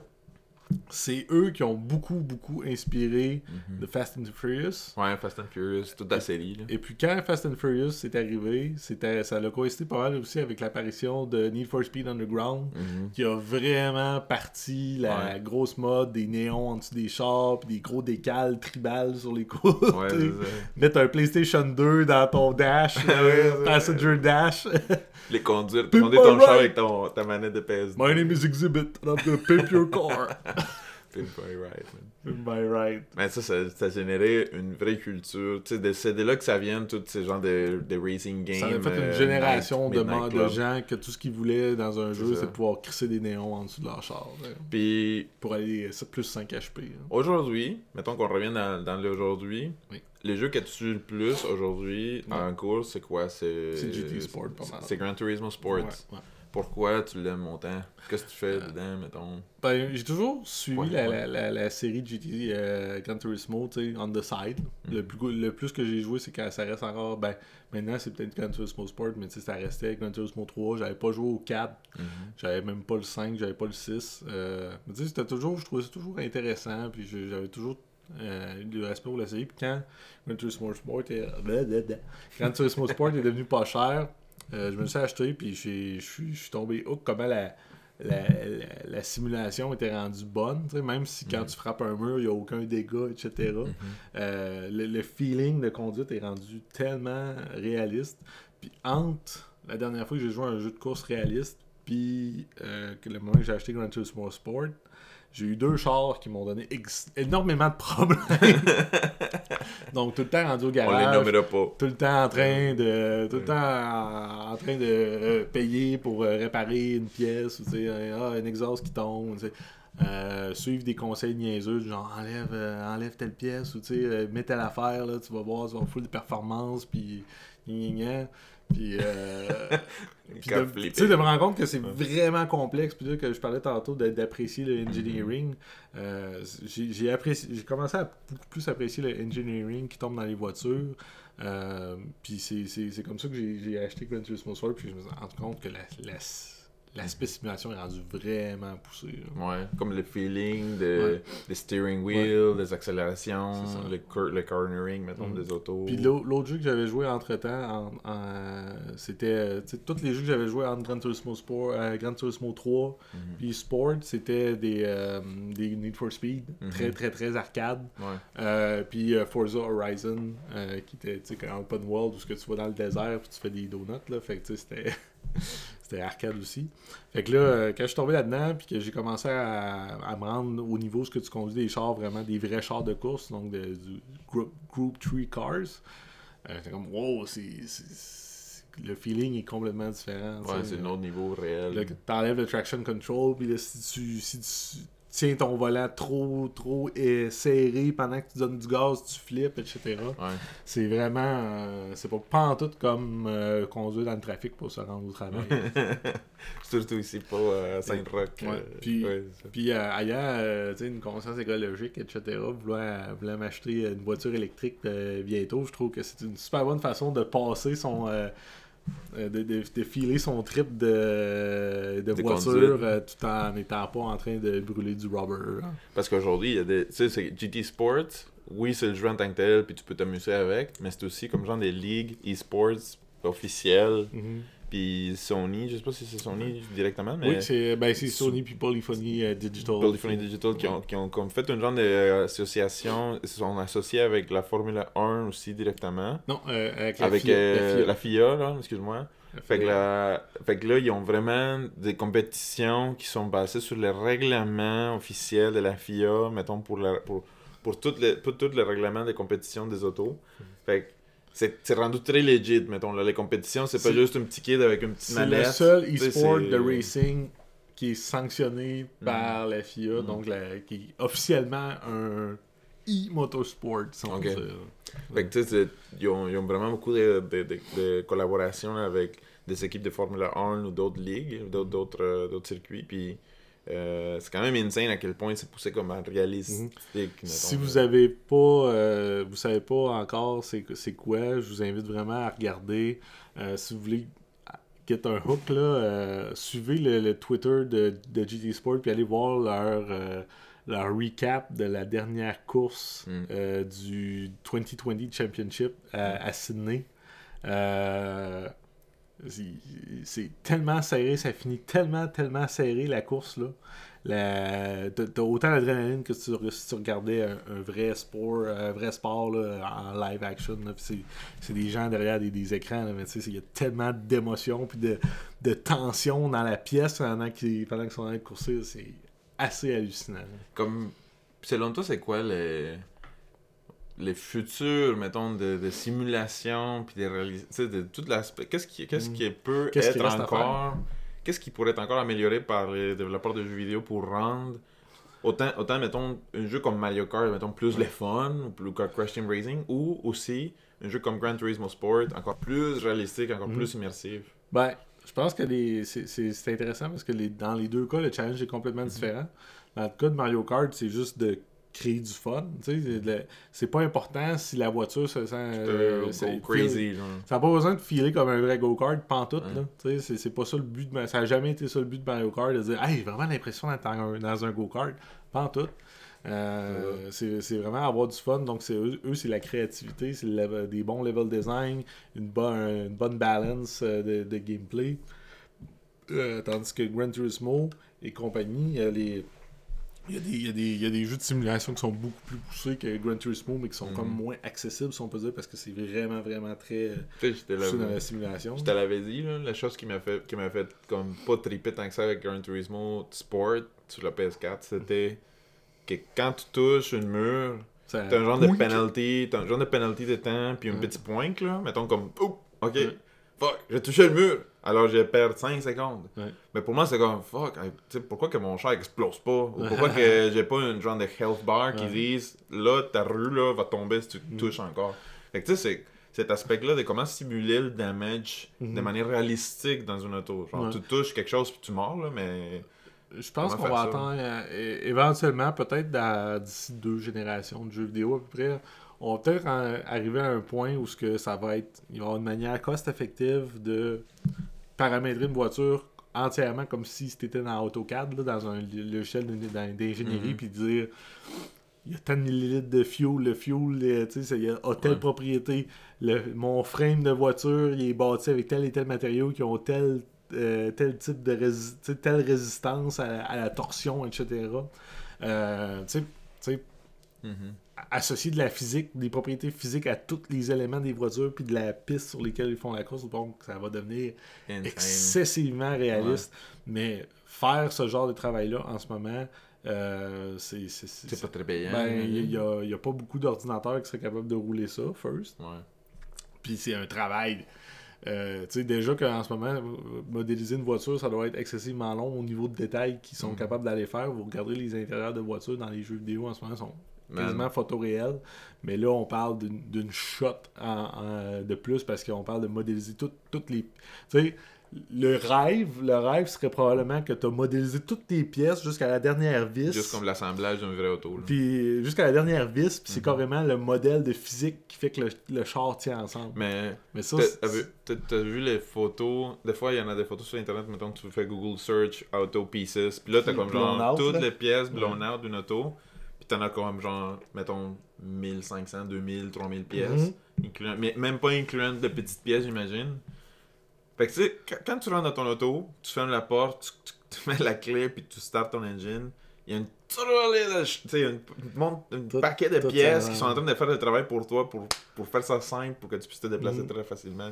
c'est eux qui ont beaucoup, beaucoup inspiré Mhm. de Fast and Furious. Ouais, Fast and Furious, toute la série. Là. Et puis quand Fast and Furious est arrivé, ça a coïncidé pas mal aussi avec l'apparition de Need for Speed Underground, Mhm. qui a vraiment parti la Ouais. grosse mode des néons en dessous des chars, puis des gros décals tribales sur les côtes. Ouais. Mettre un PlayStation 2 dans ton dash, euh, passenger dash. Les conduire, commander ton my char avec ton, ta manette de PS2. My name is Exhibit, and I'm gonna pimp your car. Pimp my ride, man. Pimp my ride. Mais ça, ça, ça a généré une vraie culture. Tu sais, de- c'est de là que ça vient, tous ces genres de, de racing games. Ça a fait une euh, génération night- de, gens que tout ce qu'ils voulaient dans un jeu, c'est de pouvoir crisser des néons en dessous de leur char. là, Puis Pour aller plus 5 HP. là. aujourd'hui, mettons qu'on revient dans, dans l'aujourd'hui, Oui. les jeux que tu le plus aujourd'hui Ouais. en course, c'est quoi? C'est C'est GT Sport, pas mal. C'est Gran Turismo Sport. Ouais, ouais. Pourquoi tu l'aimes autant? Qu'est-ce que tu fais Euh, dedans, mettons? Ben, j'ai toujours suivi Ouais, la, ouais. La, la, la série GT euh, Gran Turismo, tu sais, on the side. Mm. Le, plus, le plus que j'ai joué, c'est quand ça reste encore. Ben, maintenant, c'est peut-être Gran Turismo Sport, mais tu sais, ça restait Gran Turismo 3. J'avais pas joué au 4, Mhm. j'avais même pas le 5, j'avais pas le 6. Euh, mais tu sais, c'était toujours, je trouvais ça toujours intéressant, puis j'avais toujours. euh, eu du respect pour la série. Puis quand Gran Turismo Sport est. Gran Turismo Sport est devenu pas cher, je me suis acheté, puis je suis tombé hook comment la, la, la, la simulation était rendue bonne, même si quand tu frappes un mur, il n'y a aucun dégât, etc. Mhm. Euh, le, le feeling de conduite est rendu tellement réaliste. Puis entre la dernière fois que j'ai joué à un jeu de course réaliste, puis euh, le moment que j'ai acheté Gran Turismo Sport, j'ai eu deux chars qui m'ont donné énormément de problèmes. Donc tout le temps rendu au On les garage, nommera pas. tout le temps en train de tout le temps en, en train de euh, payer pour euh, réparer une pièce ou tu sais un, ah, un exhaust qui tombe tu sais. Euh, suivre des conseils niaiseux genre enlève euh, enlève telle pièce ou tu sais euh, mets telle affaire là tu vas voir tu vas full de performance puis gna, gna, gna. Puis euh, puis de, flippé. tu sais, de me rendre compte que c'est vraiment complexe. Puis là, que je parlais tantôt d'a- d'apprécier le engineering, euh, j'ai j'ai apprécié- j'ai commencé à beaucoup plus apprécier le engineering qui tombe dans les voitures. Euh, puis c'est- comme ça que j'ai j'ai acheté Gran Turismo Sport. Puis je me suis rendu compte que la, la, l'aspect simulation est rendu vraiment poussé. là. Ouais, comme le feeling de, Ouais. des steering wheel, des accélérations, C'est ça. le, le cornering, mettons, Mm. des autos. Puis l'au- l'autre jeu que j'avais joué entre temps, c'était euh, tu sais, tous les jeux que j'avais joué entre Gran Turismo Sport, euh, Gran Turismo 3 Mhm. puis Sport, c'était des, euh, des Need for Speed, Mhm. très très très arcade. Ouais. Euh, puis euh, Forza Horizon, euh, qui était tu sais, comme open world où ce que tu vas dans le désert puis tu fais des donuts là, fait que tu sais, c'était c'était arcade aussi. Fait que là, euh, quand je suis tombé là-dedans puis que j'ai commencé à, à me rendre au niveau ce que tu conduis des chars vraiment des vrais chars de course, donc de, du group, group 3 cars. euh, c'est comme, wow, c'est, le feeling est complètement différent. Ouais, c'est un autre niveau réel. T'enlèves le traction control, puis là, si tu, si tu tiens ton volant trop, trop euh, serré pendant que tu donnes du gaz, tu flippes, etc. Ouais. C'est vraiment. euh, c'est pas pantoute comme euh, conduire dans le trafic pour se rendre au travail. Surtout ici, pas euh, Saint-Roch. Ouais, puis- ouais. Puis ailleurs, tu sais, une conscience écologique, etc., vouloir, vouloir m'acheter une voiture électrique bientôt, je trouve que c'est une super bonne façon de passer son. Euh, de, de, de filer son trip de, de, voiture euh, tout en n'étant pas en train de brûler du rubber. Parce qu'aujourd'hui, il y a des. Tu sais, c'est GT Sports. Oui, c'est le jeu en tant que tel, puis tu peux t'amuser avec. Mais c'est aussi comme genre des ligues e-sports officielles. Puis Sony, je sais pas si c'est Sony directement, mais. Oui, c'est ben, Sony puis Polyphony euh, Digital. Polyphony Digital qui ont, qui ont comme fait une genre d'association. Ils sont associés avec la Formule 1 aussi directement. Non, euh, avec la avec FIA, euh, la FIA. la FIA, là, excuse-moi. La Fait que, là, fait que là, ils ont vraiment des compétitions qui sont basées sur les règlements officiels de la FIA, mettons, pour, la, pour, pour, tout le, pour tout le règlement des compétitions des autos. Fait que c'est rendu très legit, mettons. Là, les compétitions, c'est pas juste un petit kid avec une petite C'est le seul e-sport de racing qui est sanctionné par la FIA, Mhm. donc la- qui est officiellement un e-motorsport, si on dire. Fait que tu sais, ils ont, ils ont vraiment beaucoup de, de, de, de collaboration là, avec des équipes de Formule 1 ou d'autres ligues, d'autres, euh, d'autres circuits. Puis euh, c'est quand même insane à quel point c'est poussé comme un réalistique. mettons, Si vous avez pas, euh, vous savez pas encore c'est quoi, je vous invite vraiment à regarder. Euh, si vous voulez get un hook là, suivez le, le Twitter de, de GT Sport puis allez voir leur leur recap de la dernière course Mm. du 2020 Championship à, à Sydney. C'est- tellement serré, ça finit tellement, tellement serré la course là. T'as autant d'adrénaline que si tu, regardais un, un vrai sport, un vrai sport en live action. c'est- des gens derrière des, écrans, mais il y a tellement d'émotions puis de, de tension dans la pièce pendant qu'ils pendant qu'ils sont en train de courser. C'est assez hallucinant. Comme, selon toi, c'est quoi les, les futurs, mettons, de, de simulation, puis des réalisations, de tout l'aspect. Qu'est-ce qui, qu'est-ce qui peut Mm. Qui être reste à encore. Qu'est-ce qui pourrait être encore amélioré par les développeurs de jeux vidéo pour rendre. Autant, autant, mettons, un jeu comme Mario Kart, mettons, plus le fun, ou plus Crash Team Racing, ou aussi un jeu comme Gran Turismo Sport, encore plus réalistique, encore Mhm. plus immersif? Ben, je pense que les- c'est- c'est c'est intéressant parce que les, dans les deux cas, le challenge est complètement différent. Dans le cas de Mario Kart, c'est juste de créer du fun. c'est pas important si la voiture se sent. Euh, euh, go crazy, genre. Ça n'a pas besoin de filer comme un vrai go-kart, pantoute. Ouais. là. C'est pas ça le but. De... Ça n'a jamais été ça le but de Mario Kart, de dire Hey, j'ai vraiment l'impression d'être dans un, go-kart. Pantoute. Euh, c'est c'est vraiment avoir du fun. Donc, c'est eux, eux, c'est la créativité, c'est des bons level design, une, bonne une bonne balance euh, de, de gameplay. Euh, tandis que Gran Turismo et compagnie, a les. Il y, a des, il, y a des, il y a des jeux de simulation qui sont beaucoup plus poussés que Gran Turismo, mais qui sont Mhm. comme moins accessibles, si on peut dire, parce que c'est vraiment, vraiment très euh, là. poussé dans la simulation. Je te l'avais dit, là, la chose qui m'a fait, qui m'a fait comme pas triper tant que ça avec Gran Turismo Sport sur la PS4, c'était que quand tu touches une mur, t'as un genre de penalty, t'as un genre de penalty de temps, puis un Ouais. petit point, là, mettons comme, oh, ok, Ouais. fuck, j'ai touché le mur, alors je perds 5 secondes. Ouais. Mais pour moi, c'est comme, fuck, pourquoi que mon char explose pas, ou pourquoi que j'ai pas une genre de health bar qui Ouais. dise, là, ta rue, là, va tomber si tu Mm. touches encore. Fait que tu sais, c'est cet aspect-là de comment simuler le damage de Mhm. manière réalistique dans une auto. Genre, Ouais. tu touches quelque chose puis tu mords, là, mais. Je pense qu'on va ça? attendre euh, éventuellement, peut-être d'ici deux générations de jeux vidéo à peu près, on va peut-être arriver à un point où ce que ça va être, il va y avoir une manière cost-effective de paramétrer une voiture entièrement comme si c'était dans AutoCAD, là, dans un logiciel d'ing- d'ing- d'ingénierie, Mhm. puis dire il y a tant de millilitres de fuel, le fuel, euh, tu sais, ça- il y a telle Ouais. propriété, le, mon frame de voiture, il est bâti avec tel et tel matériau qui ont tel, euh, tel type de rési- telle résistance à, à la torsion, etc. Euh, tu sais- tu sais, Mhm. Associer de la physique, des propriétés physiques à tous les éléments des voitures puis de la piste sur lesquelles ils font la course, donc ça va devenir Insane. excessivement réaliste. Mais faire ce genre de travail-là en ce moment, euh, c'est. c'est- pas très payant. ben, il n'y a, y a pas beaucoup d'ordinateurs qui seraient capables de rouler ça, first. Ouais. Puis c'est un travail. Euh, tu sais, déjà qu'en ce moment, modéliser une voiture, ça doit être excessivement long au niveau de détails qu'ils sont Mhm. capables d'aller faire. Vous regardez les intérieurs de voitures dans les jeux vidéo en ce moment, ils sont Quasiment photoréels. Mais là, on parle d'une shot en- en- de plus parce qu'on parle de modéliser tout- toutes les. Tu sais, le rêve, le rêve serait probablement que tu as modélisé toutes tes pièces jusqu'à la dernière vis. Juste comme l'assemblage d'une vraie auto. là. Puis jusqu'à la dernière vis, puis c'est Mhm. carrément le modèle de physique qui fait que le, le char tient ensemble. Mais Mais ça, t'as vu, les photos? Des fois, il y en a des photos sur Internet. Mettons, tu fais Google Search Auto Pieces. Puis là, t'as comme genre out, toutes là. les pièces blown out d'une auto. T'en as comme genre, mettons, 1500, 2000, 3000 pièces. Mhm. incluant- mais même pas incluant de petites pièces, j'imagine. Fait que tu sais, quand- quand tu rentres dans ton auto, tu fermes la porte, tu, tu- tu mets la clé, puis tu startes ton engine. Il y a une trolley de tu un Tout- paquet de tout pièces qui sont en train de faire le travail pour toi, pour, pour faire ça simple, pour que tu puisses te déplacer Mhm. très facilement.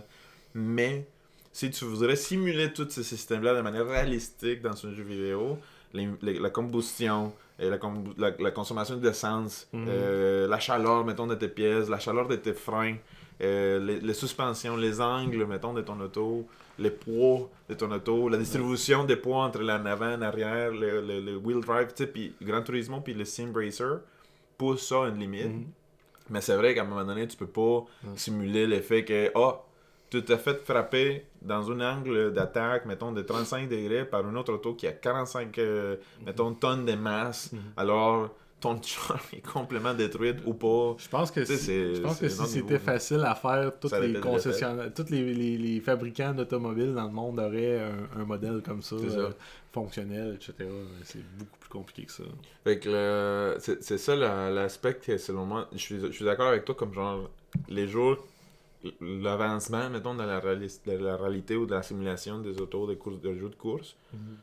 Mais si tu voudrais simuler tous ces systèmes-là de manière réalistique dans un jeu vidéo, les- les- la combustion, la, com- la- la consommation d'essence, Mhm. euh, la chaleur, mettons, de tes pièces, la chaleur de tes freins, euh, les, les suspensions, les angles, mettons, de ton auto, les poids de ton auto, la distribution des poids entre l'avant, l'arrière, le, le, le wheel drive, tu sais, puis Gran Turismo, puis le Sim Racer, pousse ça à une limite. Mhm. Mais c'est vrai qu'à un moment donné, tu peux pas simuler l'effet que, ah, tu t'es fait frapper dans un angle d'attaque, mettons, de 35 degrés par une autre auto qui a 45, euh, mettons, tonnes de masse. Mhm. Alors, ton char est complètement détruit ou pas? Je pense que si, c'est- je pense que c'est si c'était là. facile à faire, tous les concessionnaires, tous les, les, les fabricants d'automobiles dans le monde auraient un, un modèle comme ça, euh, fonctionnel, etc. C'est beaucoup plus compliqué que ça. Fait que le- c'est ça la- l'aspect que, selon moi, je suis, je suis d'accord avec toi, comme genre, les jours, l'avancement, mettons, de la, de réalité ou de la simulation des autos, des, courses, des jeux de course,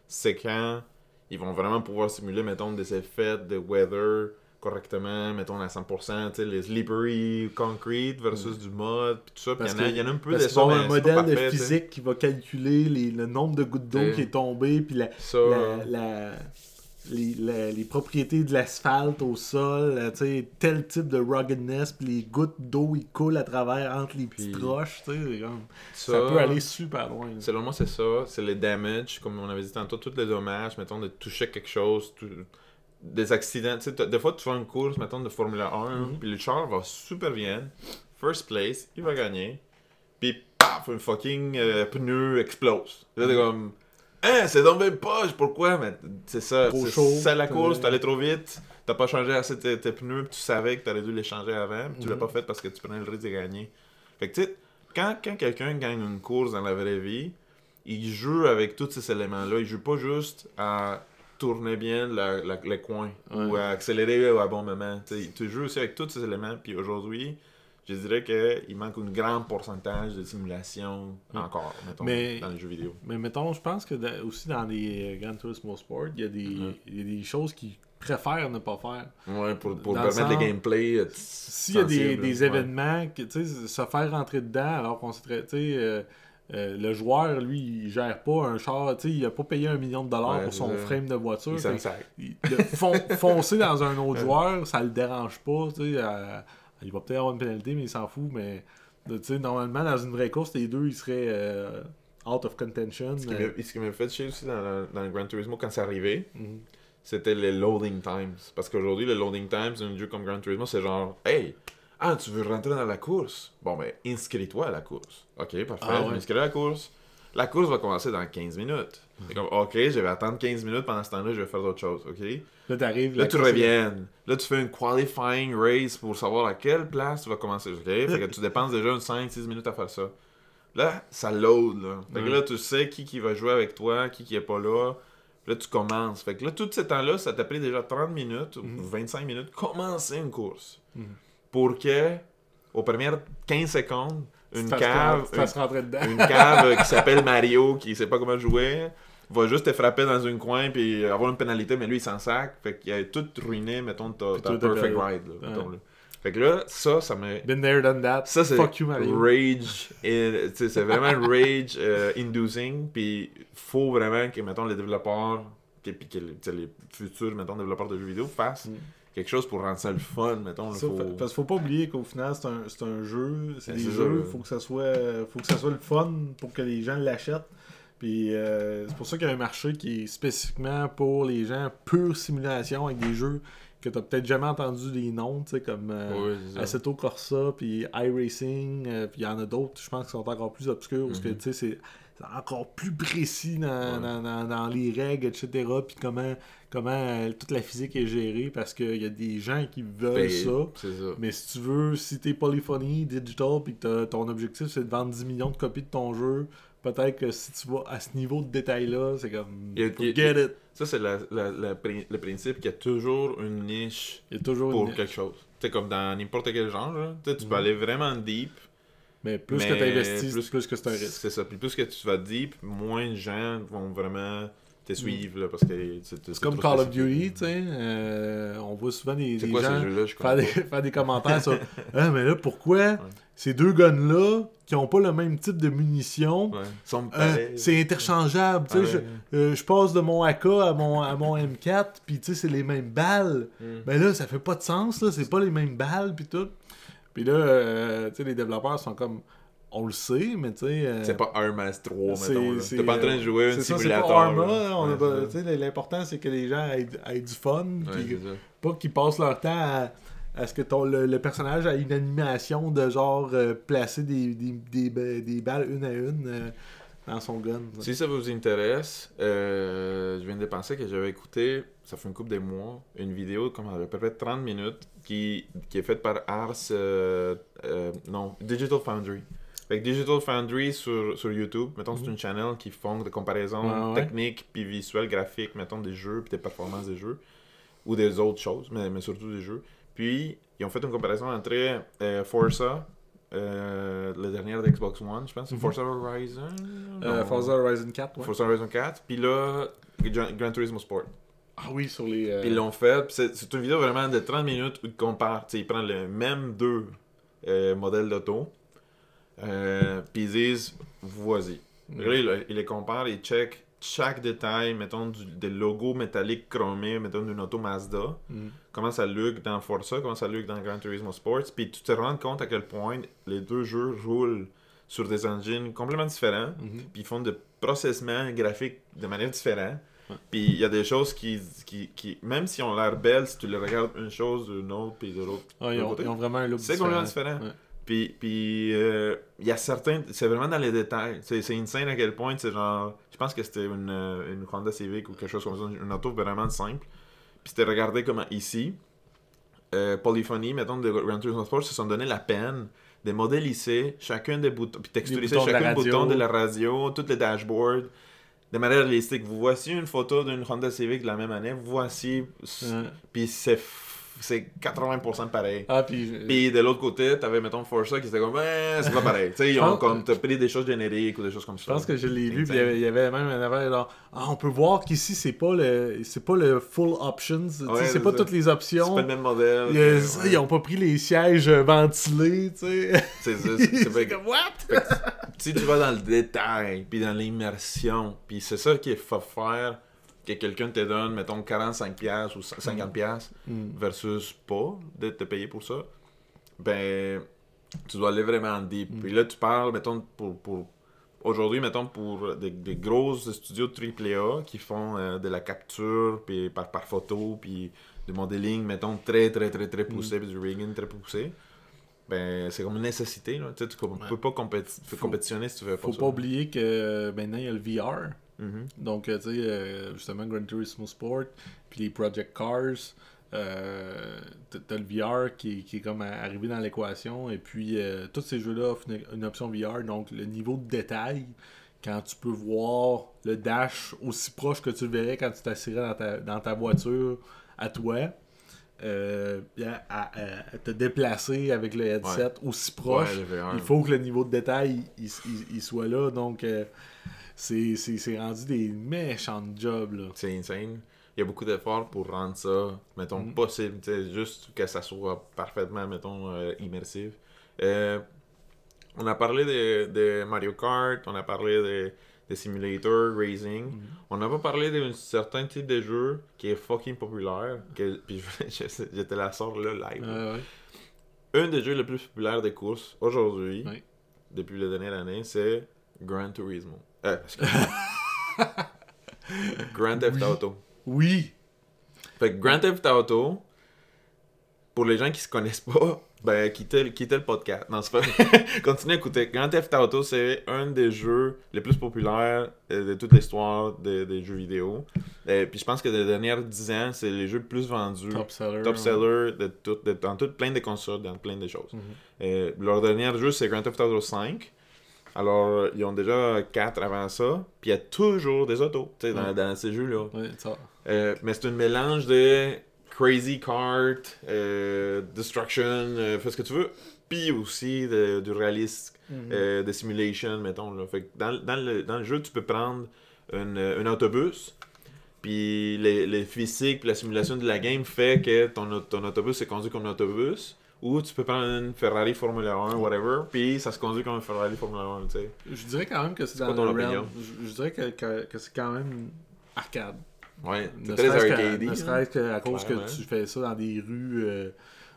c'est quand ils vont vraiment pouvoir simuler, mettons, des effets de weather correctement, mettons, à 100%, tu sais, les slippery concrete versus du mud, pis tout ça, pis Parce il y, en a- que- il y en a un peu de mais un modèle parfait, de physique qui va calculer les- le nombre de gouttes d'eau qui est tombé, puis la, Ça, la- la- les, les propriétés de l'asphalte au sol, euh, tel type de ruggedness, puis les gouttes d'eau ils coulent à travers entre les petites Puis- roches, tu sais, c'est comme- ça, ça- peut aller super loin. là. Selon moi, c'est ça. C'est les damage, comme on avait dit tantôt, tous les dommages, mettons, de toucher quelque chose, tout- des accidents. Tu sais, t'as- des fois, tu fais une course, mettons, de Formule 1, Mhm. puis le char va super bien. First place, il va gagner. Puis, paf, un fucking euh, pneu explose. Là, Mhm. comme, hein, c'est tombé poche, pourquoi? Mais c'est ça. Trop chaud. c'est la course, t'allais trop vite. T'as pas changé assez tes, tes pneus, puis tu savais que t'aurais dû les changer avant, puis tu l'as Mhm. pas fait parce que tu prenais le risque de gagner. Fait que tu sais, quand, quand quelqu'un gagne une course dans la vraie vie, il joue avec tous ces éléments-là. Il joue pas juste à tourner bien la, la- le coin ou à accélérer au bon moment. Tu joues aussi avec tous ces éléments. Puis aujourd'hui, je dirais qu'il manque un grand pourcentage de simulation Ouais. encore, mettons, Mais- dans les jeux vidéo. Mais mettons, je pense que dans- aussi dans les euh, Gran Turismo Sport, il y, a des, Mhm. il y a des choses qu'ils préfèrent ne pas faire. Ouais, pour, pour le permettre sens- les gameplays. euh, S'il y a des, des ouais. événements, que, tu sais, se faire rentrer dedans alors qu'on tu sais, euh, euh, le joueur, lui, il gère pas un char, tu sais, il a pas payé un million de dollars Ouais, pour son frame de voiture. Il il- fon- foncer dans un autre joueur, ça le dérange pas, sais. Il va peut-être avoir une pénalité, mais il s'en fout, mais tu sais, normalement, dans une vraie course, les deux, ils seraient euh, out of contention. Ce qui euh, m'a- ce qui m'a fait chier aussi dans, le- dans le Gran Turismo quand c'est arrivé, mhm. c'était les loading times. Parce qu'aujourd'hui, le loading times d'un jeu comme Gran Turismo, c'est genre, hey, ah, tu veux rentrer dans la course? Bon, ben, inscris-toi à la course. Ok, parfait, Ah je ouais. m'inscris à la course. La course va commencer dans 15 minutes. C'est comme, ok, je vais attendre 15 minutes, pendant ce temps-là, je vais faire d'autres choses, ok? Là, t'arrives. Là, tu est- reviens. Là, tu fais une qualifying race pour savoir à quelle place tu vas commencer. OK? Fait que tu dépenses déjà une 5-6 minutes à faire ça. Là, ça load. Là. Fait que Ouais. là, tu sais qui, qui va jouer avec toi, qui qui est pas là. Là, tu commences. Fait que là, tout ce temps-là, ça t'a pris déjà 30 minutes ou Mhm. 25 minutes commencer une course. Mhm. Pour que, aux premières 15 secondes, une cave, une cave qui s'appelle Mario, qui sait pas comment jouer, va juste te frapper dans un coin puis avoir une pénalité, mais lui il s'en sac. Fait qu'il a tout ruiné, mettons, ta, ta perfect ride. Là, Ouais. mettons, là. Fait que là, ça, ça m'a. Been there, done that. Ça, c'est Fuck you, Mario. rage. C'est vraiment rage euh, inducing. Puis faut vraiment que, mettons, les développeurs, puis que les futurs, mettons, développeurs de jeux vidéo fassent Mm. Quelque chose pour rendre ça le fun, mettons. Ça, faut... fa- Parce qu'il faut pas oublier qu'au final, c'est un, c'est un jeu, c'est Ben, des jeux, ça. faut que ça soit faut que ça soit le fun pour que les gens l'achètent. Puis euh, c'est pour ça qu'il y a un marché qui est spécifiquement pour les gens pure simulation avec des jeux que tu peut-être jamais entendu les noms, tu sais, comme euh. Assetto Corsa, puis iRacing, euh, puis il y en a d'autres, je pense, qui sont encore plus obscurs, parce que, Mhm. tu sais, c'est encore plus précis dans, Ouais. dans, dans- dans les règles, etc., puis comment, comment euh, toute la physique est gérée, parce qu'il y a des gens qui veulent Ben, ça, C'est ça. mais si tu veux, si t'es polyphonie, digital, puis que t'as- ton objectif c'est de vendre 10 millions de copies de ton jeu, peut-être que si tu vas à ce niveau de détail-là, c'est comme. Il y a- il y a- Forget it. Ça, c'est la- la- la pri- le principe qu'il y a toujours une niche Il y a toujours pour une. quelque chose. Tu sais, comme dans n'importe quel genre, là. Tu tu peux aller vraiment deep. Mais plus mais que t'investis, plus- plus, que c'est un risque. C'est ça. Puis plus que tu vas deep, moins de gens vont vraiment te suivre, là, parce que c'est comme Call of Duty, tu sais. euh, on voit souvent des, des quoi gens faire des, faire des commentaires sur Ah, mais là, pourquoi ces deux guns-là, qui ont pas le même type de munitions, Ouais. Euh, c'est interchangeable, tu. Ouais. je- Euh, je passe de mon AK à mon, à mon M4, puis tu c'est les mêmes balles. Mm. Ben là, ça fait pas de sens, là, c'est pas les mêmes balles, puis tout. Puis là, euh, tu sais, les développeurs sont comme, on le sait, mais tu sais... euh, C'est pas Armas 3, c'est- mettons. T'es pas en train de jouer un c'est ça, c'est simulateur. pas Arma, a l'important c'est que les gens aient, aient du fun, Ouais, pas qu'ils passent leur temps à, à ce que ton, le, le personnage ait une animation de genre euh, placer des, des, des, des balles une à une euh, dans son gun. ça. Si ça vous intéresse, euh, je viens de penser que j'avais écouté, ça fait une couple de mois, une vidéo comme à peu près 30 minutes qui, qui est faite par Ars, euh, euh, non, Digital Foundry. Avec Digital Foundry sur, sur YouTube, mettons, c'est Mhm. une channel qui font des comparaisons ouais. techniques puis visuelles, graphiques, mettons, des jeux puis des performances des jeux ou des autres choses, mais, mais surtout des jeux. Puis, ils ont fait une comparaison entre euh, Forza, euh, le dernier de Xbox One, je pense, Mhm. Forza Horizon? Euh. Forza Horizon 4, ouais. Forza Horizon 4, puis là, Gran, Gran Turismo Sport. Ah oui, sur les... euh, Puis ils l'ont fait, c'est une vidéo vraiment de 30 minutes où ils comparent, ils prennent le même deux euh, modèles d'auto, euh, puis ils disent, voici. Mm. Ils, ils les comparent, ils checkent chaque détail, mettons, du, des logos métalliques chromés, mettons, d'une auto Mazda, Mm. comment ça look dans Forza, comment ça look dans Gran Turismo Sports, puis tu te rends compte à quel point les deux jeux roulent sur des engines complètement différents, Mhm. puis ils font des processements graphiques de manière différente. Puis il y a des choses qui, qui, qui, même si on l'air belles, si tu les regardes une chose d'une autre, puis de l'autre, Ah, ils, ils ont vraiment un look c'est complètement différent. Ouais. Puis, puis euh, il y a certains, c'est vraiment dans les détails. C'est, c'est insane à quel point, c'est genre, je pense que c'était une, euh, une Honda Civic ou quelque chose comme ça, une auto vraiment simple. Puis c'était regardé comment ici, euh, Polyphony, mettons, de Gran Turismo Sport, se sont donné la peine de modéliser chacun des boutons, puis texturiser boutons chacun radio. bouton de la radio, tout le dashboard, de manière réalistique. Vous voici une photo d'une Honda Civic de la même année, voici, Ouais. puis c'est, c'est 80% pareil. Ah, puis... Puis de l'autre côté, t'avais, mettons, Forza qui était comme, ouais, c'est pas pareil. tu sais, ils ont comme, t'as pris des choses génériques ou des choses comme ça. Je pense que je l'ai vu, puis il y avait- même un affaire genre ah, on peut voir qu'ici c'est pas le c'est pas le full options, Ouais, c'est c'est pas toutes les C'est options. pas le même modèle. Il y a- euh, ça, ouais. Ils ont pas pris les sièges euh, ventilés, tu sais. C'est ça, c'est- c'est C'est comme what? Si tu vas dans le détail, puis dans l'immersion, puis c'est ça qui faut faire que quelqu'un te donne, mettons, 45$ ou 50$ Mm. versus pas de te payer pour ça, ben, tu dois aller vraiment deep. Mm. Puis là, tu parles, mettons, pour, pour aujourd'hui, mettons, pour des, des grosses studios AAA qui font euh, de la capture puis par, par photo, puis du modeling, mettons, très, très, très, très poussé, puis du rigging très poussé. Ben, c'est comme une nécessité, là. Tu sais, Ouais. peux pas compéti- Faut- compétitionner si tu veux pas Faut ça. pas oublier que euh, maintenant il y a le VR. Mhm. Donc, euh, tu sais, euh, justement, Gran Turismo Sport, puis les Project Cars, euh, t'as- le VR qui, qui est comme arrivé dans l'équation, et puis euh, tous ces jeux-là offrent une, une option VR, donc le niveau de détail, quand tu peux voir le dash aussi proche que tu le verrais quand tu t'assirais dans ta, dans ta voiture à toi, euh, à, à- à te déplacer avec le headset aussi proche, Ouais, le VR. il faut que le niveau de détail il, il- il soit là. Donc, euh, c'est rendu des méchants jobs. Là. C'est insane. Il y a beaucoup d'efforts pour rendre ça, mettons, Mhm. possible. Juste que ça soit parfaitement, mettons, euh, immersif. Euh, on a parlé de, de Mario Kart, on a parlé de, des simulators racing. Mhm. On n'a pas parlé d'un certain type de jeu qui est fucking populaire. Que, puis j'étais la sorte là live. Ouais. Un des jeux les plus populaires des courses aujourd'hui, Ouais. depuis la dernière année, c'est Gran Turismo. Euh. Grand Theft Oui. Auto. Oui! Fait que Grand Theft Auto, pour les gens qui se connaissent pas, ben quittez, quittez le podcast. Non, c'est pas Continuez à écouter. Grand Theft Auto, c'est un des jeux les plus populaires euh, de toute l'histoire des, des jeux vidéo. Et puis je pense que les dernières 10 ans, c'est les jeux les plus vendus. Top seller. Top seller de tout, de- dans tout, plein de consoles, dans plein de choses. Mhm. Euh, leur dernier jeu, c'est Grand Theft Auto 5. Alors, ils ont déjà 4 avant ça. Puis il y a toujours des autos tu sais, dans, Ouais. dans ces jeux-là. Ouais, ça. Euh, mais c'est un mélange de Crazy Kart, euh, Destruction, euh, fais ce que tu veux. Puis aussi de- du réalisme, euh, de simulation, mettons. Là. Fait que dans, dans le, dans le jeu, tu peux prendre un autobus. Puis les, les physiques, puis la simulation de la game fait que ton, ton autobus est conduit comme un autobus. Ou tu peux prendre une Ferrari Formula 1, whatever, puis ça se conduit comme un Ferrari Formula 1, tu sais. Je dirais quand même que c'est dans ton opinion? Je, je dirais que, que, que c'est quand même arcade. Ouais, c'est très arcadey. Ne hein. serait-ce qu'à cause que tu fais ça dans des rues. euh,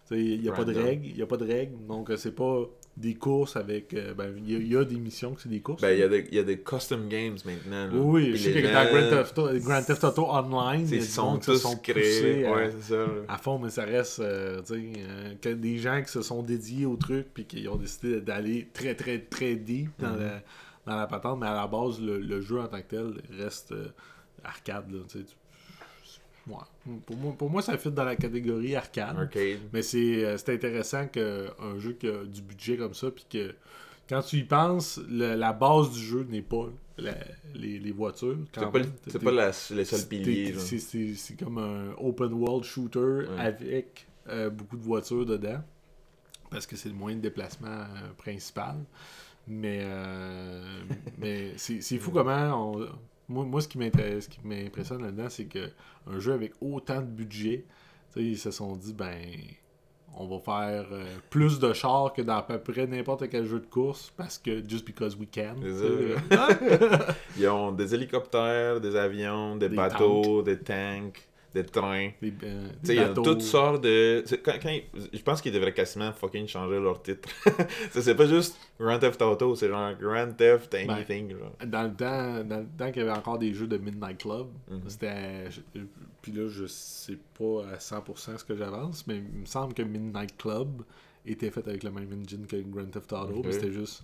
tu sais, il n'y a pas de règles. Il y a pas de règles. Donc, euh, c'est pas des courses avec. euh, ben, il y, a- il y a des missions que c'est des courses. Ben, il y, a des- il y a des custom games maintenant. là. oui, Puis je sais que dans Grand Theft, Auto, Grand Theft Auto Online, Ils sont tous sont créés. à- Ouais, c'est ça. à fond, mais ça reste euh, euh, que des gens qui se sont dédiés au truc puis qui ont décidé d'aller très très très deep dans, Mhm. la, dans la patente, mais à la base, le, le jeu en tant que tel reste arcade. Là, tu- ouais. pour, moi, pour moi, ça fit dans la catégorie arcade. Arcade. Mais c'est euh, intéressant qu'un jeu qui a du budget comme ça, puis que quand tu y penses, le- la base du jeu n'est pas la- les, les voitures. C'est pas, T'es- pas la- les seuls c'est- piliers. comme un open world shooter avec euh, beaucoup de voitures dedans. Parce que c'est le moyen de déplacement euh, principal. Mais, euh, mais c'est c'est fou comment on- Moi, moi, ce qui m'intéresse- ce qui m'impressionne là-dedans, c'est que un jeu avec autant de budget, ils se sont dit, ben, on va faire euh, plus de chars que dans à peu près n'importe quel jeu de course parce que just because we can. Ils ont des hélicoptères, des avions, des, Des bateaux, des tanks, des trains. Des, euh, des il y a toutes sortes de. Quand, quand ils- Je pense qu'ils devraient quasiment fucking changer leur titre. C'est pas juste Grand Theft Auto, c'est genre Grand Theft Ben, Anything. genre. Dans le temps, dans le temps qu'il y avait encore des jeux de Midnight Club, Mhm. c'était. Puis là, je sais pas à 100% ce que j'avance, mais il me semble que Midnight Club était fait avec le même engine que Grand Theft Auto, mais c'était juste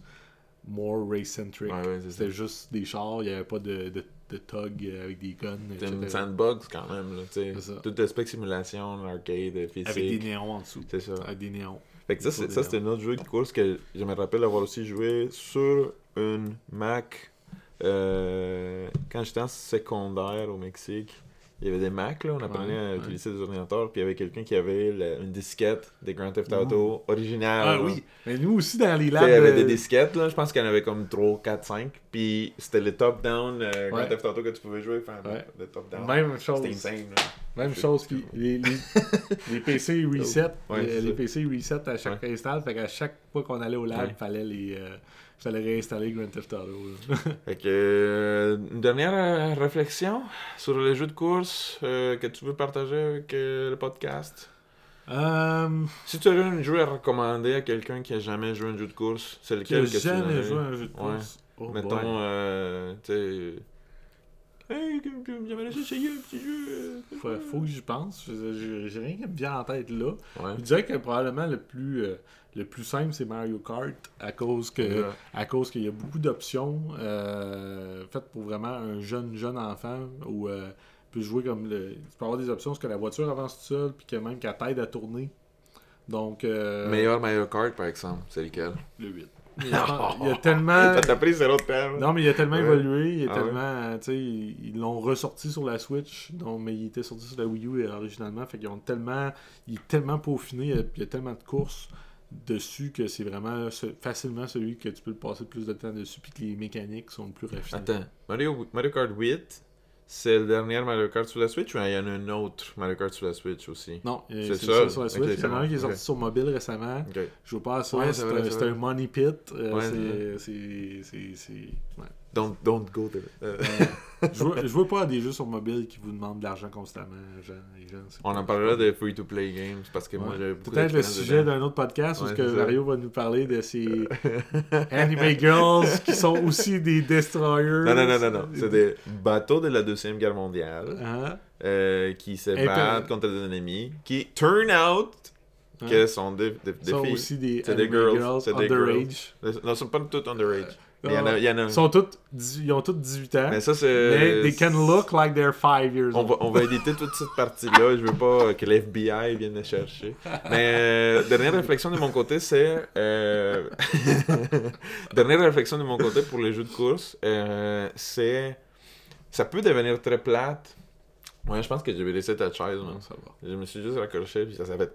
more race-centric. Ouais, ouais, c'était juste des chars, il n'y avait pas de, de, de tug avec des guns, C'est une sandbox quand même. Là, ça. Tout l'aspect simulation, arcade, physique. Avec des néons en dessous. C'est ça. Avec des néons. Fait que ça, c'est, ça, c'est un autre jeu de course que je me rappelle avoir aussi joué sur une Mac euh, quand j'étais en secondaire au Mexique. Il y avait des Macs, là, on apprenait Ouais, à ouais. utiliser des ordinateurs, puis il y avait quelqu'un qui avait la- une disquette des Grand Theft Auto original. Ah là. oui, mais nous aussi dans les labs. Il y avait des disquettes, là, je pense qu'il y en avait comme 3, 4, 5, puis c'était le top-down euh, Grand Ouais. Theft Auto que tu pouvais jouer, enfin, le top-down. Même chose. C'était insane, là. Même chose, puis les, les, les PC reset, les. PC reset à chaque install, fait qu'à chaque fois qu'on allait au lab, Ouais. fallait les euh, fallait réinstaller Grand Theft Auto. là. Fait que, euh, une dernière euh, réflexion sur les jeux de course euh, que tu veux partager avec euh, le podcast? Si tu avais un jeu à recommander à quelqu'un qui a jamais joué un jeu de course, c'est lequel que tu jamais donnerais? joué un jeu de Ouais. course? Oh Mettons, euh, tu sais... Hey, j'aimerais ça essayer un petit jeu. Faut, faut que j'y pense. J'ai j'ai rien qui me vient en tête là. Ouais. Je dirais que probablement le plus euh, le plus simple c'est Mario Kart à cause que Ouais. à cause qu'il y a beaucoup d'options euh, faites pour vraiment un jeune jeune enfant où euh, peut jouer comme le tu peux avoir des options parce que la voiture avance toute seule puis que même qu'elle t'aide à tourner. Donc euh, Meilleur Mario Kart, par exemple, c'est lequel? le 8. Il y a, il a tellement Ça t'a pris zéro terme. non, mais il a tellement Ouais. évolué, il a Ah tellement, tu sais, ils ils l'ont ressorti sur la Switch, donc, mais il était sorti sur la Wii U euh, originalement, fait qu'ils ont tellement, il est tellement peaufiné, il y a, il y a tellement de courses dessus que c'est vraiment ce- facilement celui que tu peux passer le plus de temps dessus, puis que les mécaniques sont le plus raffinées. Attends, Mario, Mario Kart 8, c'est le dernier Mario Kart sur la Switch ou il y en a un autre Mario Kart sur la Switch aussi? Non, euh, C'est ça? sur la Switch. il y en c'est a un qui est sorti sur mobile récemment. Je pas à ça, Ouais, c'est un, money pit. euh, Ouais, c'est- Don't, don't go there. Euh, je, veux, je veux pas des jeux sur mobile qui vous demandent de l'argent constamment. Gens, les gens, on en parlera de free-to-play games parce que moi Ouais. j'ai beaucoup Peut-être le sujet d'un autre podcast où Ouais, ce que. Mario va nous parler de ces anime girls qui sont aussi des destroyers. Non, non, non, non, non. C'est des bateaux de la Deuxième Guerre mondiale Hein? euh, qui se Inter- battent contre des ennemis qui turn out Hein? que sont des, des, des sont filles. aussi des C'est des girls, girls, c'est des underage. Non, ils sont pas toutes underage. Il y en a. il y en a- Ils, sont toutes, ils ont toutes 18 ans. Mais ça, c'est. They can look like they're 5 years On old. va, on va éditer toute cette partie-là. Je veux pas que l'FBI vienne me chercher. Mais euh, dernière réflexion de mon côté, c'est. euh, dernière réflexion de mon côté pour les jeux de course, euh, c'est. Ça peut devenir très plate. Ouais, je pense que je vais laisser ta chaise. Non, ça va. Je me suis juste raccroché puis ça s'est fait.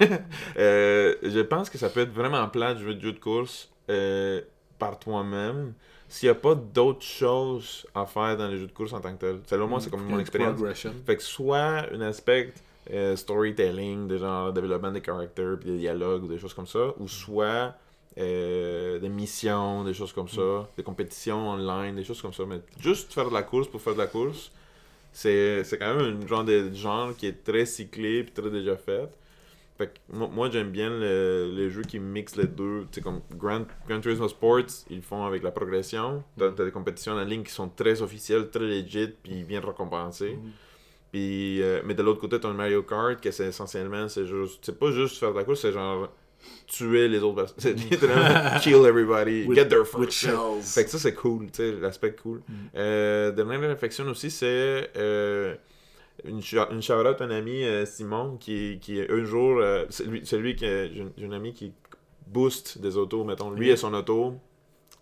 Euh, je pense que ça peut être vraiment plate jouer de jeu de course euh, par toi-même s'il n'y a pas d'autres choses à faire dans les jeux de course en tant que tel. Selon moi, c'est comme mon Une expérience. Fait que soit un aspect euh, storytelling, de genre développement des caractères, puis des dialogues, ou des choses comme ça, ou soit euh, des missions, des choses comme ça, des compétitions online, des choses comme ça. Mais juste faire de la course pour faire de la course, c'est c'est quand même un genre de genre qui est très cyclé puis très déjà fait. Fait que moi, moi, j'aime bien le- les jeux qui mixent les deux. Tu sais, comme Grand, Gran Turismo Sports, ils font avec la progression. T'as t'as des compétitions en ligne qui sont très officielles, très legit, puis bien récompensées. Mm. Puis, euh, mais de l'autre côté, t'as un Mario Kart que c'est essentiellement, c'est juste, c'est pas juste faire de la course, c'est genre tuer les autres personnes. C'est littéralement kill everybody, With- get first. shells. Fait que ça, c'est cool, tu sais, l'aspect cool. Mm. Euh, dernière réflexion aussi, c'est euh, une, une shout-out à un ami, euh, Simon, qui, qui un jour, euh, c'est lui, c'est lui que j'ai un ami qui booste des autos, mettons, lui et son auto.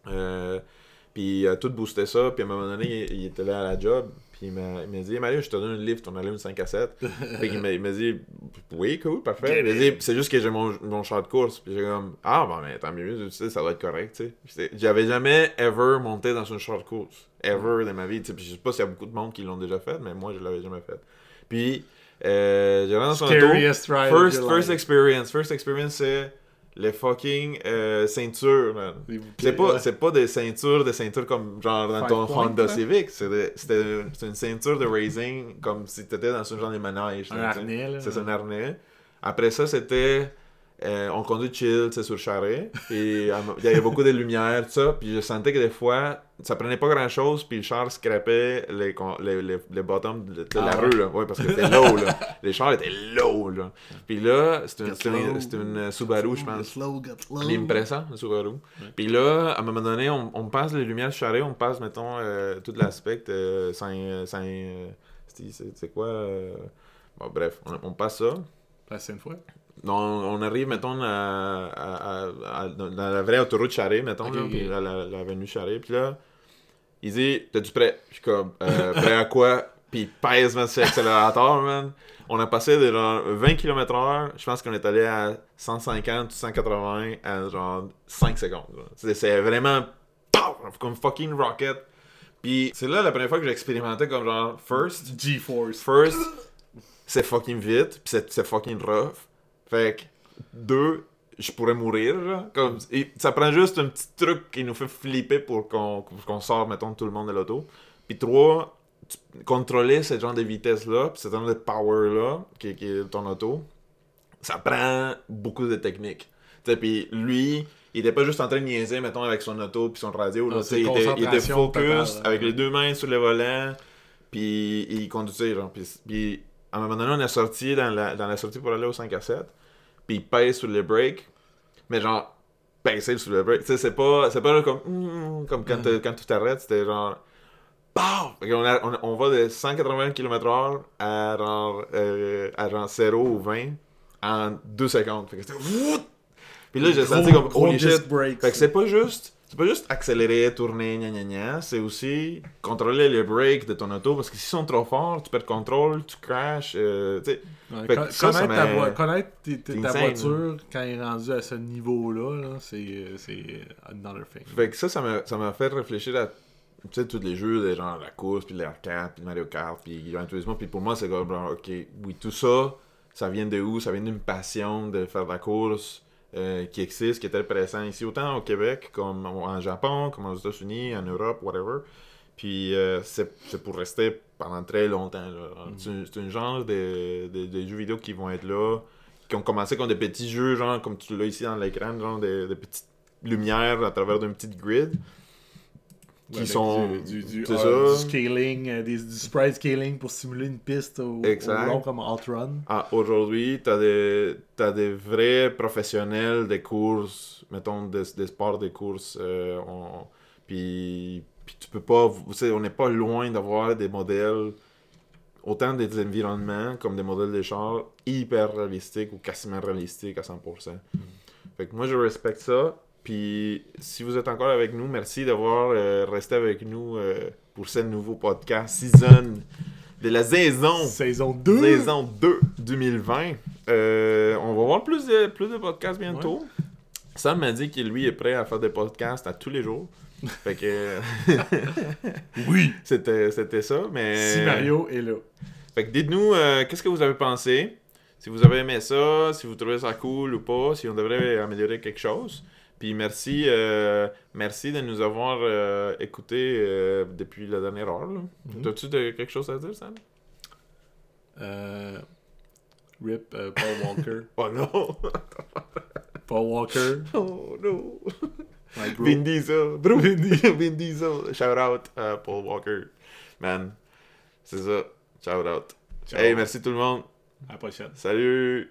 Euh, puis il a tout boosté ça, puis à un moment donné, il, il était là à la job, puis il m'a dit Mario, je te donne un lift, on allume une 5 à 7. fait il m'a dit Oui, cool, parfait. Il m'a dit C'est juste que j'ai mon, mon char de course. Puis j'ai comme Ah, bon, mais tant mieux, tu sais, ça doit être correct, tu sais. J'avais jamais ever monté dans une char de course. Ever dans ma vie, tu sais. Puis je sais pas s'il y a beaucoup de monde qui l'ont déjà fait, mais moi, je l'avais jamais fait. Puis, euh, j'ai rentré dans son auto. First, first experience. First experience, c'est les fucking euh, ceintures, man. C'est pas, c'est pas des ceintures, des ceintures comme genre dans Five ton point, Honda. Civic. C'était c'est une ceinture de racing comme si t'étais dans un genre de manège. Un harnais, là. C'est un harnais. Après ça, c'était. Euh, on conduit chill, sais, sur le charret. Puis euh, il y avait beaucoup de lumière, tout ça. Puis je sentais que des fois, ça prenait pas grand chose. Puis le char scrapait les, les, les, les bottoms de, de la Ah rue, là. Ouais, parce que c'était low, là. Les chars étaient low, là. Puis là, c'était une, c'était une, Subaru, je pense. Slow, get low. L'impressa, le Subaru. Puis là, à un moment donné, on, on passe les lumières du charret, on passe, mettons, euh, tout l'aspect euh, sans. sans euh, c'est c'est- c'est quoi Bon, bref, on, on passe ça. La scène on arrive, mettons, à, à- à- à- dans la vraie autoroute Charret, mettons, Ok, là, ok. puis la, la, l'avenue Charret. Puis là, il dit T'es-tu prêt? Je suis comme Euh, Prêt à quoi? Puis il pèse, man, sur l'accélérateur, man. On a passé de genre 20 km/h, je pense qu'on est allé à 150 ou 180 à genre 5 secondes. C'est, vraiment comme fucking rocket. Puis c'est là la première fois que j'ai expérimenté comme genre first. G-Force. First, c'est fucking vite, pis c'est c'est fucking rough. Fait que, deux, je pourrais mourir, là. Comme, et ça prend juste un petit truc qui nous fait flipper pour qu'on qu'on sorte, mettons, tout le monde de l'auto. Puis trois, tu- contrôler ce genre de vitesse-là, ce genre de power-là, qui, qui est ton auto, ça prend beaucoup de technique. Puis lui, il était pas juste en train de niaiser, mettons, avec son auto puis son radio. Là, Non, c'est il, était, il était concentration focus totale, avec ouais. les deux mains sur le volant, puis il conduisait. Genre, puis, puis à un moment donné, on est sorti dans la, dans la sortie pour aller au 5 à 7, puis il pèse sur le break, mais genre, pèse sur le break. Tu sais, c'est pas, c'est pas comme, hmm, comme quand, t'as- quand tu t'arrêtes, c'était genre. A- on, on va de 180 km/h à genre, euh, à genre 0 ou 20 en 2 secondes. Fait que c'était. Puis là, j'ai senti comme holy shit. brakes. Fait que c'est pas juste. C'est pas juste accélérer, tourner, gna gna gna. C'est aussi contrôler les breaks de ton auto. Parce que s'ils sont trop forts, tu perds le contrôle, tu crashes. euh. Ouais, con- ça, ça connaître, ta connaître ta voiture quand elle est rendue à ce niveau-là, là, c'est another thing. Fait que ça, ça m'a, ça m'a fait réfléchir à tu sais, tous les jeux, des genre la course, puis l'arcade, puis Mario Kart, puis Gran Turismo. Puis pour moi, c'est comme, ok, oui, tout ça, ça vient de où? Ça vient d'une passion de faire de la course. Euh, qui existent, qui étaient présents ici, autant au Québec comme en Japon, comme aux États-Unis, en Europe, whatever. Puis euh, c'est pour rester pendant très longtemps. Mhm. C'est c'est un genre de, de- de jeux vidéo qui vont être là, qui ont commencé comme des petits jeux, genre comme tu l'as ici dans l'écran, genre des, des petites lumières à travers d'une petite grid. Qui sont. Du, du, ah, du scaling, euh, des, du sprite scaling pour simuler une piste au, au long comme Outrun. Ah, Aujourd'hui, tu as des, t'as des vrais professionnels des courses, mettons des, des sports des courses. euh, on- puis, puis tu peux pas. on n'est pas loin d'avoir des modèles, autant des environnements comme des modèles de chars hyper réalistiques ou quasiment réalistiques à 100%. Fait que moi, je respecte ça. Puis si vous êtes encore avec nous, merci d'avoir euh, resté avec nous euh, pour ce nouveau podcast, season de la saison. Saison 2! Saison 2 2020. Euh, on va voir plus de, plus de podcasts bientôt. Sam m'a dit qu'il lui est prêt à faire des podcasts à tous les jours. Fait que Oui! c'était c'était ça. Mais... Si Mario est là. Fait que dites-nous euh, qu'est-ce que vous avez pensé? Si vous avez aimé ça, si vous trouvez ça cool ou pas, si on devrait améliorer quelque chose. Puis merci, euh, merci de nous avoir euh, écoutés euh, depuis la dernière heure. là. Mhm. T'as-tu de- quelque chose à dire, Sam? Euh, Rip euh, Paul Walker. Oh non! Paul Walker. Oh no! My bro. Vin Diesel, bro. Vin Diesel. Shout out à Paul Walker. Man, c'est ça. Shout out. Ciao. Hey, merci tout le monde. À la prochaine. Salut!